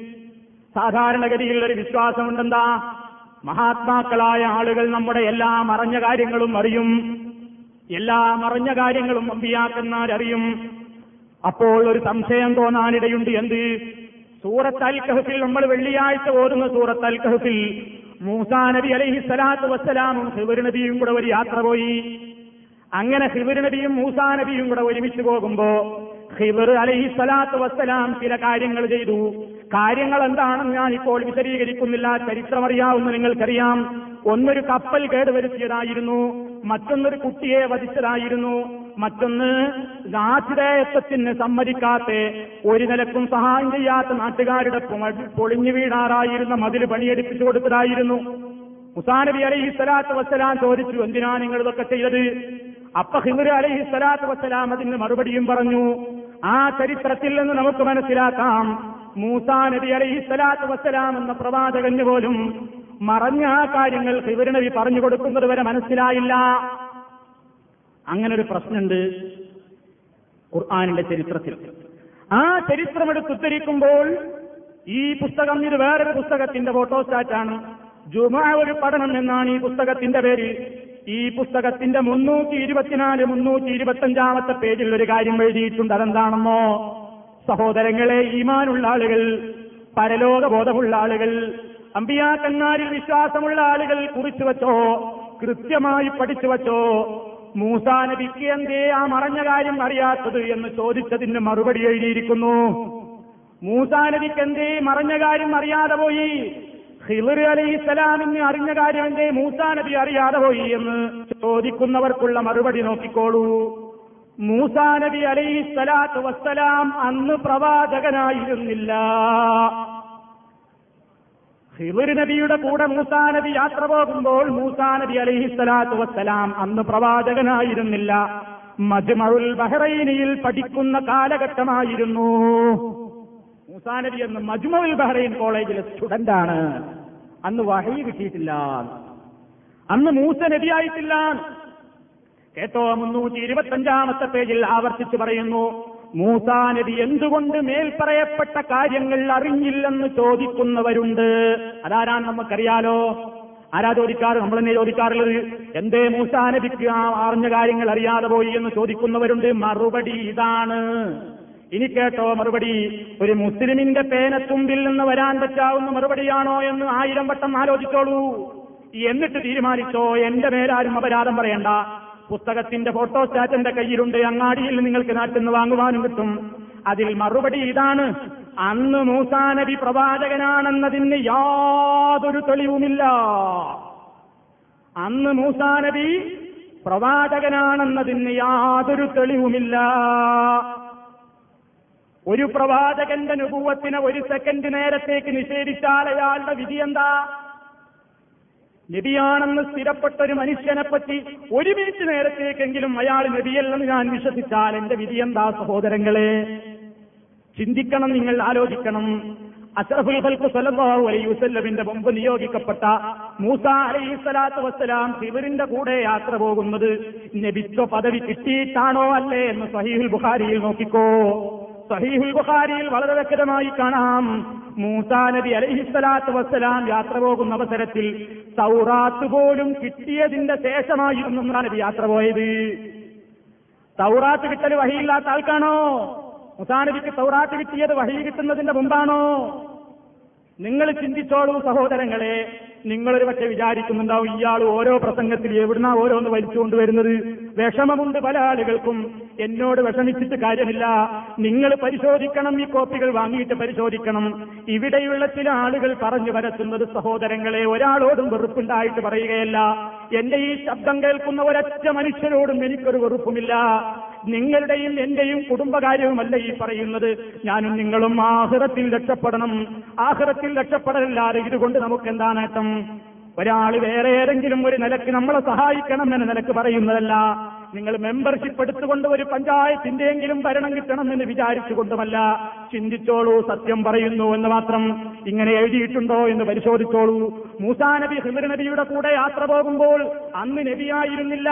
സാധാരണഗതിയിൽ ഒരു വിശ്വാസമുണ്ടെന്താ? മഹാത്മാക്കളായ ആളുകൾ നമ്മുടെ എല്ലാ മറഞ്ഞ കാര്യങ്ങളും അറിയും. എല്ലാ മറഞ്ഞ കാര്യങ്ങളും അമ്പിയാക്കന്മാരറിയും. അപ്പോൾ ഒരു സംശയം തോന്നാനിടയുണ്ട് എന്ത്? സൂറത്ത് അൽ നമ്മൾ വെള്ളിയാഴ്ച ഓതുന്ന സൂറത്ത് അൽ മൂസാ നബി അലൈഹി സ്വലാത്തു വസ്സലാമും ഹിബർ നബിയും കൂടെ ഒരു യാത്ര പോയി. അങ്ങനെ ഹിബർ നബിയും മൂസാ നബിയും കൂടെ ഒരുമിച്ച് പോകുമ്പോ ഹിബർ അലൈഹി സ്വലാത്തു വസ്സലാം ചില കാര്യങ്ങൾ ചെയ്തു. കാര്യങ്ങൾ എന്താണെന്ന് ഞാൻ ഇപ്പോൾ വിശദീകരിക്കുന്നില്ല. ചരിത്രമറിയാവുന്ന നിങ്ങൾക്കറിയാം. ഒന്നൊരു കപ്പൽ കേടുവരുത്തിയതായിരുന്നു. മറ്റൊന്നൊരു കുട്ടിയെ വധിച്ചതായിരുന്നു. മറ്റൊന്ന് ആശ്രയത്വത്തിന് സമ്മതിക്കാത്ത ഒരു നിലക്കും സഹായം ചെയ്യാത്ത നാട്ടുകാരുടെ പൊളിഞ്ഞു വീഴാറായിരുന്ന മതിൽ പണിയെടുപ്പിച്ചു കൊടുത്തതായിരുന്നു. മുസാനബി അലൈഹി സ്വലാത്ത് വസ്സലാം ചോദിച്ചു എന്തിനാ നിങ്ങൾ ഇതൊക്കെ ചെയ്തത്? അപ്പൊ ഹിന്ദു അലൈഹി സ്വലാത്ത് വസ്സലാം അതിന് മറുപടിയും പറഞ്ഞു ആ ചരിത്രത്തിൽ നിന്ന് നമുക്ക് മനസ്സിലാക്കാം. മൂസാ നബി അലൈഹി സ്വലാത്തു വസ്സലാം എന്ന പ്രവാചകന് പോലും മറഞ്ഞ ആ കാര്യങ്ങൾ ഹിബർ നബി പറഞ്ഞു കൊടുക്കുന്നത് വരെ മനസ്സിലായില്ല. അങ്ങനെ ഒരു പ്രശ്നമുണ്ട് ഖുർആാനിന്റെ ചരിത്രത്തിൽ. ആ ചരിത്രം എടുത്തുദ്ധരിക്കുമ്പോൾ ഈ പുസ്തകം ഇത് വേറൊരു പുസ്തകത്തിന്റെ ഫോട്ടോസ്റ്റാറ്റാണ് ജുമാ ഒരു പഠനം എന്നാണ് ഈ പുസ്തകത്തിന്റെ പേര്. ഈ പുസ്തകത്തിന്റെ മുന്നൂറ്റി ഇരുപത്തിനാല് മുന്നൂറ്റി ഇരുപത്തഞ്ചാമത്തെ പേജിൽ ഒരു കാര്യം എഴുതിയിട്ടുണ്ട്. അതെന്താണെന്നോ? സഹോദരങ്ങളെ ഈമാനുള്ള ആളുകൾ പരലോകബോധമുള്ള ആളുകൾ അമ്പിയാക്കന്മാരിൽ വിശ്വാസമുള്ള ആളുകൾ കുറിച്ചു വച്ചോ കൃത്യമായി പഠിച്ചു വച്ചോ മൂസാ നബിക്ക് എന്തേ ആ മറഞ്ഞ കാര്യം അറിയാത്തത് എന്ന് ചോദിച്ചതിന് മറുപടി എഴുതിയിരിക്കുന്നു. മൂസാ നബിക്ക് എന്തേ മറഞ്ഞ കാര്യം അറിയാതെ പോയി? ഹിളർ അലൈഹി സ്വലാമിന് അറിഞ്ഞ കാര്യം മൂസാ നബി അറിയാതെ പോയി എന്ന് ചോദിക്കുന്നവർക്കുള്ള മറുപടി നോക്കിക്കോളൂ. മൂസാ നബി അലൈഹി സ്വലാത്തു വസ്സലാം അന്ന് പ്രവാചകനായിരുന്നില്ല. ഹിബുർ നബിയുടെ കൂടെ മൂസാ നബി യാത്ര പോകുമ്പോൾ മൂസാ നബി അലൈഹിസ്സലാത്തു വസ്സലാം അന്ന് പ്രവാചകനായിരുന്നില്ല. മജ്മഉൽ ബഹ്റൈനിയിൽ പഠിക്കുന്ന കാലഘട്ടമായിരുന്നു. മൂസാ എന്ന മജ്മഉൽ ബഹ്റൈൻ കോളേജിലെ സ്റ്റുഡന്റാണ്. അന്ന് വഹി കിട്ടിയിട്ടില്ല. അന്ന് മൂസ നബിയായിട്ടില്ല. കേട്ടോ മുന്നൂറ്റി ഇരുപത്തഞ്ചാമത്തെ പേജിൽ ആവർത്തിച്ചു പറയുന്നു മൂസാ നബി എന്തുകൊണ്ട് മേൽപ്പറയപ്പെട്ട കാര്യങ്ങൾ അറിഞ്ഞില്ലെന്ന് ചോദിക്കുന്നവരുണ്ട്. അതാരാണ് നമുക്കറിയാലോ? ആരാ ചോദിക്കാറ്? നമ്മൾ തന്നെ ചോദിക്കാറുള്ളത് എന്തേ മൂസാ നബിക്ക് അറിഞ്ഞ കാര്യങ്ങൾ അറിയാതെ പോയി എന്ന് ചോദിക്കുന്നവരുണ്ട്. മറുപടി ഇതാണ്. ഇനി കേട്ടോ മറുപടി. ഒരു മുസ്ലിമിന്റെ പേനത്തുമ്പിൽ നിന്ന് വരാൻ പറ്റാവുന്ന മറുപടിയാണോ എന്ന് ആയിരം വട്ടം ആലോചിച്ചോളൂ. എന്നിട്ട് തീരുമാനിച്ചോ? എന്റെ മേലാരും അപരാധം പറയണ്ട. പുസ്തകത്തിന്റെ ഫോട്ടോസ്റ്റാറ്റ് എന്റെ കയ്യിലുണ്ട്. അങ്ങാടിയിൽ നിങ്ങൾക്ക് നാട്ടിൽ നിന്ന് വാങ്ങുവാനും കിട്ടും. അതിൽ മറുപടി ഇതാണ്. അന്ന് മൂസാനബി പ്രവാചകനാണെന്നതിന് യാതൊരു തെളിവുമില്ല. അന്ന് മൂസാനബി പ്രവാചകനാണെന്നതിന് യാതൊരു തെളിവുമില്ല. ഒരു പ്രവാചകന്റെ നുപൂവത്തിനെ ഒരു സെക്കൻഡ് നേരത്തേക്ക് നിഷേധിച്ചാൽ അയാളുടെ വിധി എന്താ? നബിയാണെന്ന് സ്ഥിരപ്പെട്ട ഒരു മനുഷ്യനെ പറ്റി ഒരു മിനിറ്റ് നേരത്തേക്കെങ്കിലും അയാൾ നബിയല്ലെന്ന് ഞാൻ വിശ്വസിച്ചാൽ എന്റെ വിധി എന്താ സഹോദരങ്ങളെ? ചിന്തിക്കണം നിങ്ങൾ ആലോചിക്കണം. അഷറഫുൽ ഖൽഖ് സല്ലല്ലാഹു അലൈഹി മുമ്പ് നിയോഗിക്കപ്പെട്ട മൂസ അലൈഹി സ്വലാത്തു വസ്സലാം ശിവരിന്റെ കൂടെ യാത്ര പോകുന്നത് നബിത്വ പദവി കിട്ടിയിട്ടാണോ അല്ലേ എന്ന് സഹീഹുൽ ബുഖാരിയിൽ നോക്കിക്കോ. സഹീഹുൽ ബുഖാരിയിൽ വളരെ വ്യക്തമായി കാണാം. മൂസാ നബി അലൈഹിസ്സലാത്തു വസ്സലാം യാത്ര പോകുന്ന അവസരത്തിൽ തൗറാത്ത് പോലും കിട്ടിയതിന്റെ ശേഷമായിരുന്നു നബി യാത്ര പോയത്. തൗറാത്ത് കിട്ടൽ വഹിയില്ലാത്ത ആൾക്കാണോ? മൂസാ നബിക്ക് തൗറാത്ത് കിട്ടിയത് വഹി കിട്ടുന്നതിന്റെ മുമ്പാണോ? നിങ്ങൾ ചിന്തിച്ചോളൂ സഹോദരങ്ങളെ നിങ്ങളൊരു പക്ഷെ വിചാരിക്കുന്നുണ്ടാവും ഇയാൾ ഓരോ പ്രസംഗത്തിൽ എവിടുന്ന ഓരോന്ന് വലിച്ചുകൊണ്ടുവരുന്നത്? വിഷമമുണ്ട് പല ആളുകൾക്കും. എന്നോട് വിഷമിച്ചിട്ട് കാര്യമില്ല. നിങ്ങൾ പരിശോധിക്കണം ഈ കോപ്പികൾ വാങ്ങിയിട്ട് പരിശോധിക്കണം. ഇവിടെയുള്ള ചില ആളുകൾ പറഞ്ഞു വരത്തുന്നത് സഹോദരങ്ങളെ ഒരാളോടും വെറുപ്പുണ്ടായിട്ട് പറയുകയല്ല. എന്റെ ഈ ശബ്ദം കേൾക്കുന്ന ഒരൊറ്റ മനുഷ്യരോടും എനിക്കൊരു വെറുപ്പുമില്ല. നിങ്ങളുടെയും എന്റെയും കുടുംബകാര്യവുമല്ല ഈ പറയുന്നത്. ഞാനും നിങ്ങളും ആഹ്റത്തിൽ രക്ഷപ്പെടണം. ആഹ്റത്തിൽ രക്ഷപ്പെടലല്ലാതെ ഇതുകൊണ്ട് നമുക്ക് എന്താ നേട്ടം? ഒരാൾ വേറെ ഏതെങ്കിലും ഒരു നിലയ്ക്ക് നമ്മളെ സഹായിക്കണം എന്ന നിലയ്ക്ക് പറയുന്നതല്ല. നിങ്ങൾ മെമ്പർഷിപ്പ് എടുത്തുകൊണ്ട് ഒരു പഞ്ചായത്തിന്റെയെങ്കിലും ഭരണം കിട്ടണം എന്ന് വിചാരിച്ചുകൊണ്ടുമല്ല. ചിന്തിച്ചോളൂ സത്യം പറയുന്നു എന്ന് മാത്രം ഇങ്ങനെ എഴുതിയിട്ടുണ്ടോ എന്ന് പരിശോധിച്ചോളൂ. മൂസാ നബി ഹിമർ നബിയുടെ കൂടെ യാത്ര പോകുമ്പോൾ അന്ന് നബിയായിരുന്നില്ല.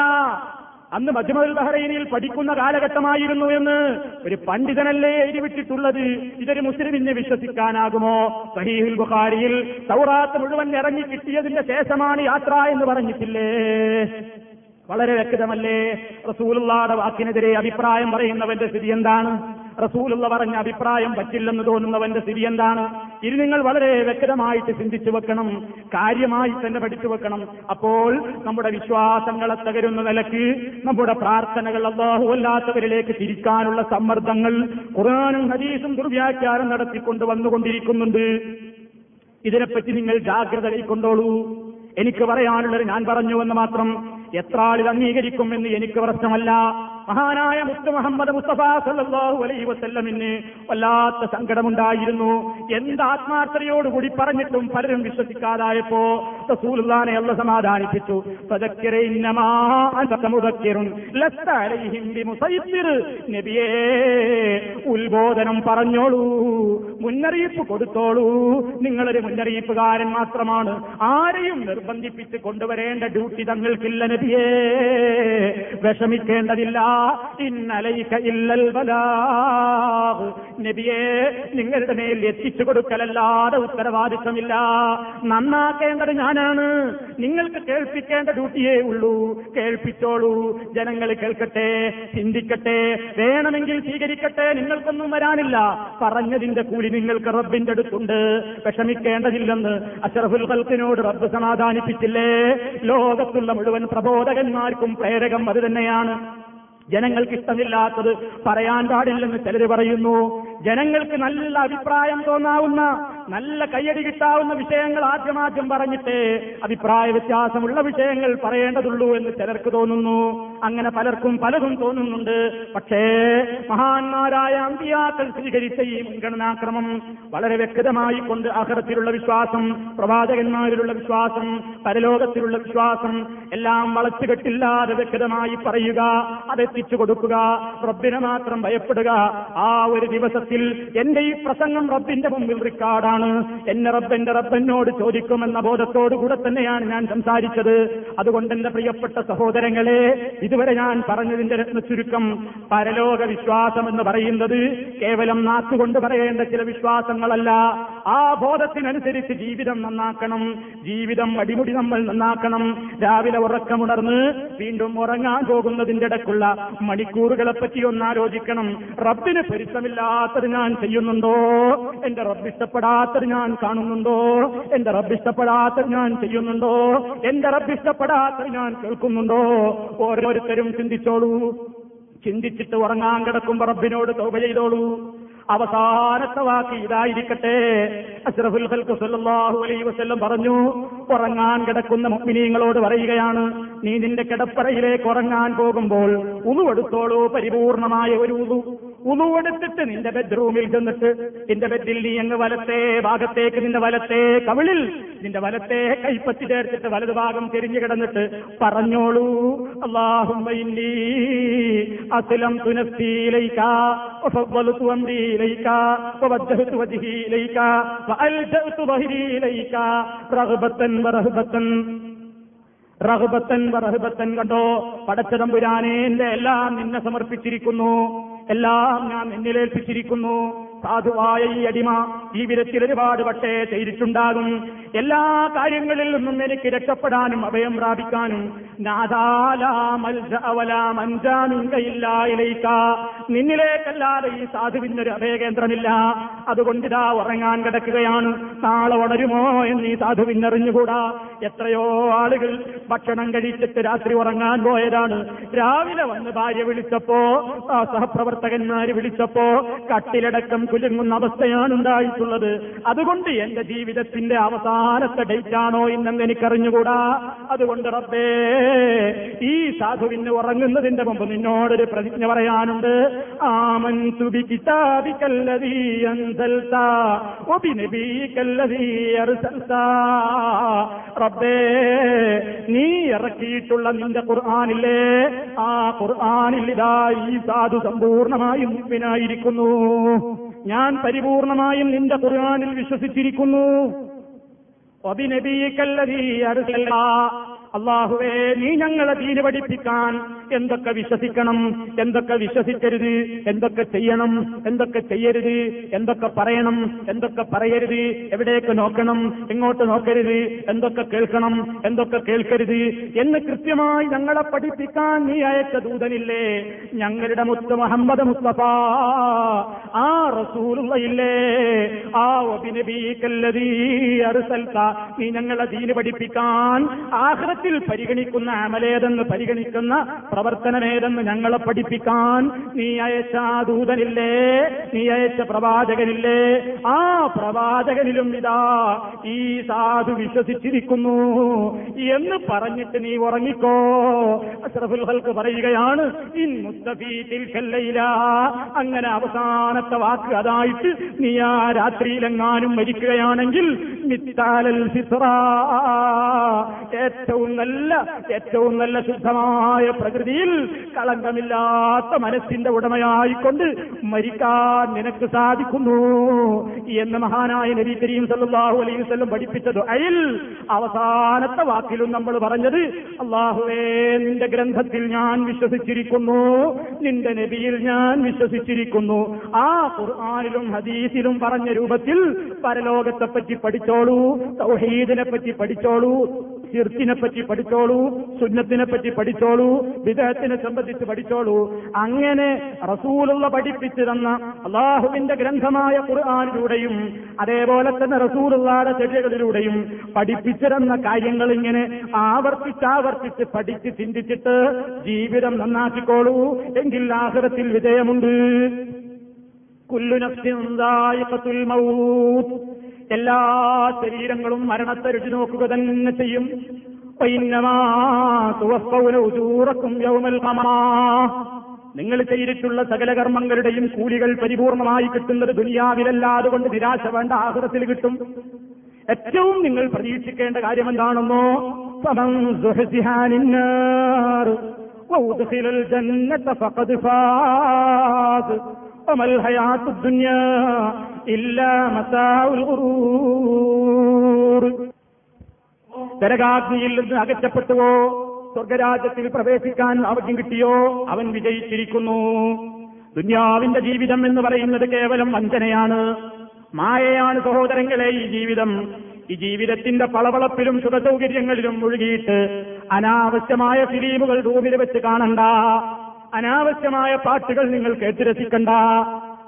അന്ന് മജ്മൽ ബഹ്റൈനിൽ പഠിക്കുന്ന കാലഘട്ടമായിരുന്നു എന്ന് ഒരു പണ്ഡിതനല്ലേ എഴുതിവിട്ടിട്ടുള്ളത് ഇതൊരു മുസ്ലിമിനെ വിശ്വസിക്കാനാകുമോ? സഹീഹുൽ ബുഖാരിയിൽ സൗറാത്ത് മുഴുവൻ ഇറങ്ങി കിട്ടിയതിന്റെ ശേഷമാണ് യാത്ര എന്ന് പറഞ്ഞിട്ടില്ലേ? വളരെ വ്യക്തമല്ലേ? റസൂലുള്ളാടെ വാക്കിനെതിരെ അഭിപ്രായം പറയുന്നവന്റെ സ്ഥിതി എന്താണ്? റസൂലുള്ള പറഞ്ഞ അഭിപ്രായം പറ്റില്ലെന്ന് തോന്നുന്നവന്റെ സ്ഥിതി എന്താണ്? ഇത് നിങ്ങൾ വളരെ വ്യക്തമായിട്ട് ചിന്തിച്ചു വെക്കണം കാര്യമായി തന്നെ പഠിച്ചു വെക്കണം. അപ്പോൾ നമ്മുടെ വിശ്വാസങ്ങളെ തകരുന്ന നിലയ്ക്ക് നമ്മുടെ പ്രാർത്ഥനകൾ അള്ളാഹുവല്ലാത്തവരിലേക്ക് തിരിക്കാനുള്ള സമ്മർദ്ദങ്ങൾ ഖുർആാനും ഹദീസും ദുർവ്യാഖ്യാനം നടത്തിക്കൊണ്ട് വന്നുകൊണ്ടിരിക്കുന്നുണ്ട്. ഇതിനെപ്പറ്റി നിങ്ങൾ ജാഗ്രത കൈക്കൊണ്ടോളൂ. എനിക്ക് പറയാനുള്ളത് ഞാൻ പറഞ്ഞു എന്ന് മാത്രം എത്ര ആളിൽ അംഗീകരിക്കും എന്ന് എനിക്ക് പ്രശ്നമല്ല. മഹാനായ മുസ്തു മുഹമ്മദ് മുസ്തഫ സല്ലല്ലാഹു അലൈഹി വസല്ലമിന് വല്ലാത്ത സങ്കടമുണ്ടായിരുന്നു. എന്ത് ആത്മാർത്ഥതയോടുകൂടി പറഞ്ഞിട്ടും പലരും വിശ്വസിക്കാതായപ്പോ റസൂലുള്ളാനെ അല്ല സമാധാനിപ്പിച്ചു. നബിയേ ഉത്ബോധനം പറഞ്ഞോളൂ മുന്നറിയിപ്പ് കൊടുത്തോളൂ. നിങ്ങളൊരു മുന്നറിയിപ്പുകാരൻ മാത്രമാണ്. ആരെയും നിർബന്ധിപ്പിച്ച് കൊണ്ടുവരേണ്ട ഡ്യൂട്ടി തങ്ങൾക്കില്ല നബിയേ. വിഷമിക്കേണ്ടതില്ല. ഇല്ലൽ നബിയേ നിങ്ങളുടെ മേൽ എത്തിച്ചു കൊടുക്കലല്ലാതെ ഉത്തരവാദിത്വമില്ല. നന്നാക്കേണ്ടത് ഞാനാണ്. നിങ്ങൾക്ക് കേൾപ്പിക്കേണ്ട ഡ്യൂട്ടിയേ ഉള്ളൂ. കേൾപ്പിച്ചോളൂ. ജനങ്ങൾ കേൾക്കട്ടെ ചിന്തിക്കട്ടെ വേണമെങ്കിൽ സ്വീകരിക്കട്ടെ. നിങ്ങൾക്കൊന്നും വരാനില്ല. പറഞ്ഞതിന്റെ കൂലി നിങ്ങൾക്ക് റബ്ബിന്റെ അടുത്തുണ്ട്. വിഷമിക്കേണ്ടതില്ലെന്ന് അഷറഫുൽ ഖൽക്കിനോട് റബ്ബ് സമാധാനിപ്പിച്ചില്ലേ? ലോകത്തുള്ള മുഴുവൻ പ്രബോധകന്മാർക്കും പ്രേരകം അത് തന്നെയാണ്. ജനങ്ങൾക്ക് ഇഷ്ടമില്ലാത്തത് പറയാൻ പാടില്ലെന്ന് ചിലർ പറയുന്നു. ജനങ്ങൾക്ക് നല്ല അഭിപ്രായം തോന്നാവുന്ന നല്ല കയ്യടി കിട്ടാവുന്ന വിഷയങ്ങൾ ആദ്യമാദ്യം പറഞ്ഞിട്ട് അഭിപ്രായ വ്യത്യാസമുള്ള വിഷയങ്ങൾ പറയേണ്ടതുള്ളൂ എന്ന് ചിലർക്ക് തോന്നുന്നു. അങ്ങനെ പലർക്കും പലതും തോന്നുന്നുണ്ട്. പക്ഷേ മഹാന്മാരായ അമ്പിയാക്കൾ സ്വീകരിച്ച ഈ മുൻഗണനാക്രമം വളരെ വ്യക്തമായി കൊണ്ട് അഹറത്തിലുള്ള വിശ്വാസം പ്രവാചകന്മാരിലുള്ള വിശ്വാസം പരലോകത്തിലുള്ള വിശ്വാസം എല്ലാം വളച്ചുകെട്ടില്ലാതെ വ്യക്തമായി പറയുക അതെത്തിച്ചു കൊടുക്കുക റബ്ബിനെ മാത്രം ഭയപ്പെടുക ആ ഒരു ദിവസത്തിൽ എന്റെ ഈ പ്രസംഗം റബ്ബിന്റെ മുമ്പിൽ റിക്കാർഡാണ്. എന്നെ റബ്ബെന്റെ റബ്ബനോട് ചോദിക്കുമെന്ന ബോധത്തോടുകൂടെ തന്നെയാണ് ഞാൻ സംസാരിച്ചത്. അതുകൊണ്ട് എന്റെ പ്രിയപ്പെട്ട സഹോദരങ്ങളെ ഇതുവരെ ഞാൻ പറഞ്ഞതിന്റെ രത്ന ചുരുക്കം പരലോക വിശ്വാസം എന്ന് പറയുന്നത് കേവലം നാക്കുകൊണ്ട് പറയേണ്ട ചില വിശ്വാസങ്ങളല്ല. ആ ബോധത്തിനനുസരിച്ച് ജീവിതം നന്നാക്കണം. ജീവിതം അടിമുടി നമ്മൾ നന്നാക്കണം. രാവിലെ ഉറക്കമുണർന്ന് വീണ്ടും ഉറങ്ങാൻ പോകുന്നതിന്റെ ഇടക്കുള്ള മണിക്കൂറുകളെ പറ്റി ഒന്ന് ആലോചിക്കണം. റബ്ബിന് പൊരുത്തമില്ലാത്തത് ഞാൻ ചെയ്യുന്നുണ്ടോ? എന്റെ റബ്ബ് ഇഷ്ടപ്പെടാത്തത് ഞാൻ കാണുന്നുണ്ടോ? എന്റെ റബ്ബ് ഇഷ്ടപ്പെടാത്തത് ഞാൻ ചെയ്യുന്നുണ്ടോ? എന്റെ റബ്ബ് ഇഷ്ടപ്പെടാത്തത് ഞാൻ കേൾക്കുന്നുണ്ടോ? ഓരോരുത്തരും ചിന്തിച്ചോളൂ. ചിന്തിച്ചിട്ട് ഉറങ്ങാൻ കിടക്കുമ്പോ റബ്ബിനോട് തോപ ചെയ്തോളൂ. അവസാനത്തെ വാക്ക് ഇതായിരിക്കട്ടെ. അഷ്റഫുൽ ഖൽഖ് സല്ലല്ലാഹു അലൈഹി വസല്ലം പറഞ്ഞു ഉറങ്ങാൻ കിടക്കുന്ന മുഅ്മിനീങ്ങളോട് പറയുകയാണ് നീ നിന്റെ കിടപ്പറയിലേക്ക് ഉറങ്ങാൻ പോകുമ്പോൾ ഉളുവെടുത്തോളൂ പരിപൂർണമായ ഒരു ഉളു. ഉളുവെടുത്തിട്ട് നിന്റെ ബെഡ്റൂമിൽ ചെന്നിട്ട് നിന്റെ ബെഡിൽ നീ അങ്ങ് വലത്തെ ഭാഗത്തേക്ക് നിന്റെ വലത്തെ കവിളിൽ നിന്റെ വലത്തെ കൈപ്പത്തി ചേർത്തിട്ട് വലതു ഭാഗം തിരിഞ്ഞു കിടന്നിട്ട് പറഞ്ഞോളൂ അള്ളാഹും അസുലം തുനസ്തീലൈക്ക റഹബത്തൻ വറഹബത്തൻ കണ്ടോ? പടച്ചതമ്പുരാനേന്റെ എല്ലാം നിന്നെ സമർപ്പിച്ചിരിക്കുന്നു. എല്ലാം ഞാൻ നിന്നിലേൽപ്പിച്ചിരിക്കുന്നു സാധുവായ ഈ അടിമ ജീവിതത്തിൽ ഒരുപാട് പക്ഷേ ചെയ്തിട്ടുണ്ടാകും. എല്ലാ കാര്യങ്ങളിൽ നിന്നും എനിക്ക് രക്ഷപ്പെടാനും അഭയം പ്രാപിക്കാനും നിന്നിലേക്കല്ലാതെ ഈ സാധുവിനൊരു അഭയകേന്ദ്രമില്ല. അതുകൊണ്ട് ഇതാ ഉറങ്ങാൻ കിടക്കുകയാണ്. നാളെ ഉണരുമോ എന്ന് ഈ സാധുവിനറിഞ്ഞുകൂടാ. എത്രയോ ആളുകൾ ഭക്ഷണം കഴിച്ചിട്ട് രാത്രി ഉറങ്ങാൻ പോയതാണ്. രാവിലെ വന്ന് ഭാര്യ വിളിച്ചപ്പോ സഹപ്രവർത്തകന്മാര് വിളിച്ചപ്പോ കട്ടിലടക്കം കുലുങ്ങുന്ന അവസ്ഥയാണ് ഉണ്ടായിട്ടുള്ളത് അതുകൊണ്ട് എന്റെ ജീവിതത്തിന്റെ അവസാനത്തെ ഡേറ്റ് ആണോ ഇന്നെന്ന് എനിക്കറിഞ്ഞുകൂടാ. അതുകൊണ്ട് റബ്ബേ ഈ സാധുവിന് ഉറങ്ങുന്നതിന്റെ മുമ്പ് നിന്നോടൊരു പ്രതിജ്ഞ പറയാനുണ്ട്. ആമൻ തുബി കിതാബിക്കല്ലതീ റബ്ബേ നീ ഇറക്കിയിട്ടുള്ള നിന്റെ ഖുർആാനില്ലേ? ആ ഖുർആാനിൽ ഈ സാധു സമ്പൂർണമായും മുമ്പിനായിരിക്കുന്നു ഞാൻ പരിപൂർണമായും നിന്റെ ഖുർആാനിൽ വിശ്വസിച്ചിരിക്കുന്നു. അള്ളാഹുവേ നീ ഞങ്ങളെ ദീന് പഠിപ്പിക്കാൻ എന്തൊക്കെ വിശ്വസിക്കണം എന്തൊക്കെ വിശ്വസിക്കരുത് എന്തൊക്കെ ചെയ്യണം എന്തൊക്കെ ചെയ്യരുത് എന്തൊക്കെ പറയണം എന്തൊക്കെ പറയരുത് എവിടേക്ക് നോക്കണം എങ്ങോട്ട് നോക്കരുത് എന്തൊക്കെ കേൾക്കണം എന്തൊക്കെ കേൾക്കരുത് എന്ന് കൃത്യമായി ഞങ്ങളെ പഠിപ്പിക്കാൻ നീ അയച്ച ദൂതനില്ലേ? ഞങ്ങളുടെ മുത്ത് മുഹമ്മദ് മുസ്തഫ. ആ റസൂലുള്ളയില്ലേ? ആ ഒബിനബീക്കല്ലതീ അറുസൽത്ത നീ ഞങ്ങളെ ദീന് പഠിപ്പിക്കാൻ ആഹ്റ ജീവിതത്തിൽ പരിഗണിക്കുന്ന അമലേതെന്ന് പരിഗണിക്കുന്ന പ്രവർത്തനമേതെന്ന് ഞങ്ങളെ പഠിപ്പിക്കാൻ നീ അയച്ച ദൂതനില്ലേ? നീ അയച്ച പ്രവാചകനില്ലേ? ആ പ്രവാചകനിലും ഇതാ ഈ സാധു വിശ്വസിച്ചിരിക്കുന്നു. എന്ന് പറഞ്ഞിട്ട് നീ ഉറങ്ങിക്കോ. അഷ്റഫുൽ ഹൽക്ക് പറയുകയാണ് ഇൻ അങ്ങനെ അവസാനത്തെ വാക്ക് അതായിട്ട് നീ ആ രാത്രിയിലെങ്ങാനും മരിക്കുകയാണെങ്കിൽ മിത്താലൽ ഏറ്റവും നല്ല ഏറ്റവും നല്ല ശുദ്ധമായ പ്രകൃതിയിൽ കളങ്കമില്ലാത്ത മനസ്സിന്റെ ഉടമയായിക്കൊണ്ട് മരിക്കാൻ നിനക്ക് സാധിക്കുന്നു എന്ന് മഹാനായ നബി കരീം സല്ലല്ലാഹു അലൈഹി വസല്ലം പഠിപ്പിച്ചത്. അയിൽ അവസാനത്തെ വാക്കിലും നമ്മൾ പറഞ്ഞത് അള്ളാഹുവേ നിന്റെ ഗ്രന്ഥത്തിൽ ഞാൻ വിശ്വസിച്ചിരിക്കുന്നു നിന്റെ നബിയിൽ ഞാൻ വിശ്വസിച്ചിരിക്കുന്നു. ആ ഖുർആാനിലും ഹദീസിലും പറഞ്ഞ രൂപത്തിൽ പരലോകത്തെപ്പറ്റി പഠിച്ചോളൂ തൗഹീദിനെ പറ്റി പഠിച്ചോളൂ ഷിർക്കിനെ പറ്റി പഠിച്ചോളൂ സുന്നത്തിനെ പറ്റി പഠിച്ചോളൂ വിദേഹത്തിനെ സംബന്ധിച്ച് പഠിച്ചോളൂ. അങ്ങനെ റസൂലുള്ള പഠിപ്പിച്ചു തന്ന അള്ളാഹുവിന്റെ ഗ്രന്ഥമായ ഖുർആാനിലൂടെയും അതേപോലെ തന്നെ റസൂലുള്ളാടെ ചെടികളിലൂടെയും പഠിപ്പിച്ചു തന്ന കാര്യങ്ങൾ ഇങ്ങനെ ആവർത്തിച്ചാവർത്തിച്ച് പഠിച്ച് ചിന്തിച്ചിട്ട് ജീവിതം നന്നാക്കിക്കോളൂ. എങ്കിൽ ആഹൃതത്തിൽ വിജയമുണ്ട്. കുല്ലു നഫ്സിൻ ദായിഖത്തുൽ മൗത്ത്. എല്ലാ ശരീരങ്ങളും മരണത്തെ രുചി നോക്കുക തന്നെ ചെയ്യും. യൗമൽ നിങ്ങൾ ചെയ്തിട്ടുള്ള സകല കർമ്മങ്ങളുടെയും കൂലികൾ പരിപൂർണമായി കിട്ടുന്നത് ദുനിയാവിലല്ല അതുകൊണ്ട് നിരാശ വേണ്ട ആഹൃതത്തിൽ കിട്ടും. ഏറ്റവും നിങ്ങൾ പ്രതീക്ഷിക്കേണ്ട കാര്യം എന്താണെന്നോ സമം വമൽ ഇല്ലാ മതാഉൽ ഖുറൂർ നിന്ന് അകറ്റപ്പെട്ടുവോ? സ്വർഗരാജ്യത്തിൽ പ്രവേശിക്കാൻ അവധി കിട്ടിയോ? അവൻ വിജയിച്ചിരിക്കുന്നു. ദുന്യാവിന്റെ ജീവിതം എന്ന് പറയുന്നത് കേവലം വഞ്ചനയാണ്. മായയാണ് സഹോദരങ്ങളെ ഈ ജീവിതം. ഈ ജീവിതത്തിന്റെ പളവളപ്പിലും സുഖസൗകര്യങ്ങളിലും മുഴുകിയിട്ട് അനാവശ്യമായ ഫിലീമുകൾ റൂമിൽ വെച്ച് കാണണ്ട. അനാവശ്യമായ പാട്ടുകൾ നിങ്ങൾ കേട്ട് രസിക്കണ്ട.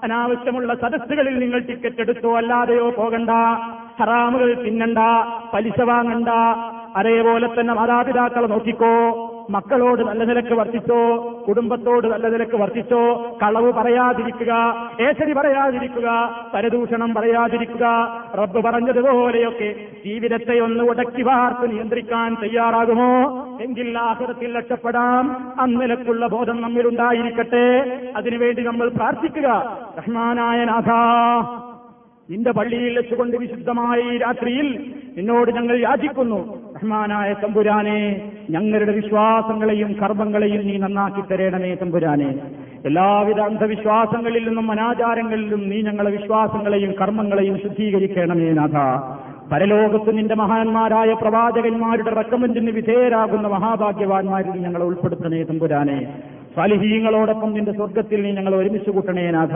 അനാവശ്യമുള്ള സദസ്സുകളിൽ നിങ്ങൾ ടിക്കറ്റ് എടുത്തോ അല്ലാതെയോ പോകണ്ട. ഹറാമുകൾ തിന്നണ്ട പലിശ വാങ്ങണ്ട. അതേപോലെ തന്നെ മാതാപിതാക്കളെ നോക്കിക്കോ. മക്കളോട് നല്ല നിലയ്ക്ക് വർത്തിച്ചോ കുടുംബത്തോട് നല്ല നിലയ്ക്ക് വർത്തിച്ചോ കളവ് പറയാതിരിക്കുക ഏശരി പറയാതിരിക്കുക പരദൂഷണം പറയാതിരിക്കുക. റബ്ബ് പറഞ്ഞതുപോലെയൊക്കെ ജീവിതത്തെ ഒന്ന് ഉടക്കി വാർത്ത് നിയന്ത്രിക്കാൻ തയ്യാറാകുമോ? എങ്കിൽ ആഹൃതത്തിൽ രക്ഷപ്പെടാം. അന്നിലക്കുള്ള ബോധം നമ്മിലുണ്ടായിരിക്കട്ടെ. അതിനുവേണ്ടി നമ്മൾ പ്രാർത്ഥിക്കുക. റഹ്മാനായ നാഥ നിന്റെ പള്ളിയിൽ വെച്ചുകൊണ്ട് വിശുദ്ധമായ രാത്രിയിൽ നിന്നോട് ഞങ്ങൾ യാചിക്കുന്നു. റഹ്മാനായ തമ്പുരാനെ ഞങ്ങളുടെ വിശ്വാസങ്ങളെയും കർമ്മങ്ങളെയും നീ നന്നാക്കി തരേണമേ തമ്പുരാനെ. എല്ലാവിധ അന്ധവിശ്വാസങ്ങളിൽ നിന്നും അനാചാരങ്ങളിൽ നിന്നും നീ ഞങ്ങളെ വിശ്വാസങ്ങളെയും കർമ്മങ്ങളെയും ശുദ്ധീകരിക്കണമേ നാഥ. പരലോകത്ത് നിന്റെ മഹാന്മാരായ പ്രവാചകന്മാരുടെ റെക്കമെന്റിന് വിധേയരാകുന്ന മഹാഭാഗ്യവാന്മാരിൽ ഞങ്ങളെ ഉൾപ്പെടുത്തണേ തമ്പുരാനെ. സാലിഹീങ്ങളോടൊപ്പം നിന്റെ സ്വർഗത്തിൽ നീ ഞങ്ങൾ ഒരുമിച്ച് കൂട്ടണേ നാഥ.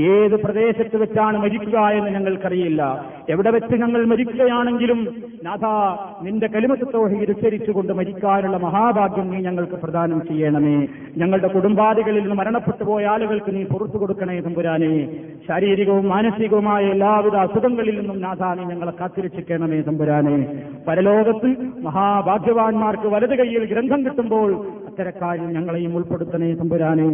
ഏത് പ്രദേശത്ത് വെച്ചാണ് മരിക്കുക എന്ന് ഞങ്ങൾക്കറിയില്ല. എവിടെ വെച്ച് ഞങ്ങൾ മരിക്കുകയാണെങ്കിലും നാഥ നിന്റെ കലിമസത്തോഹി ഉച്ചരിച്ചുകൊണ്ട് മരിക്കാനുള്ള മഹാഭാഗ്യം നീ ഞങ്ങൾക്ക് പ്രദാനം ചെയ്യണമേ. ഞങ്ങളുടെ കുടുംബാദികളിൽ നിന്ന് മരണപ്പെട്ടു പോയ ആളുകൾക്ക് നീ പുറത്തു കൊടുക്കണേ തമ്പുരാനെ. ശാരീരികവും മാനസികവുമായ എല്ലാവിധ അസുഖങ്ങളിൽ നിന്നും നാഥ നീ ഞങ്ങളെ കാത്തിരക്ഷിക്കണമേ തമ്പുരാനെ. പരലോകത്ത് മഹാഭാഗ്യവാന്മാർക്ക് വലത് കൈയിൽ ഗ്രന്ഥം കിട്ടുമ്പോൾ ഇത്തരക്കാരിൽ ഞങ്ങളെയും ഉൾപ്പെടുത്തണേ തമ്പുരാനെ.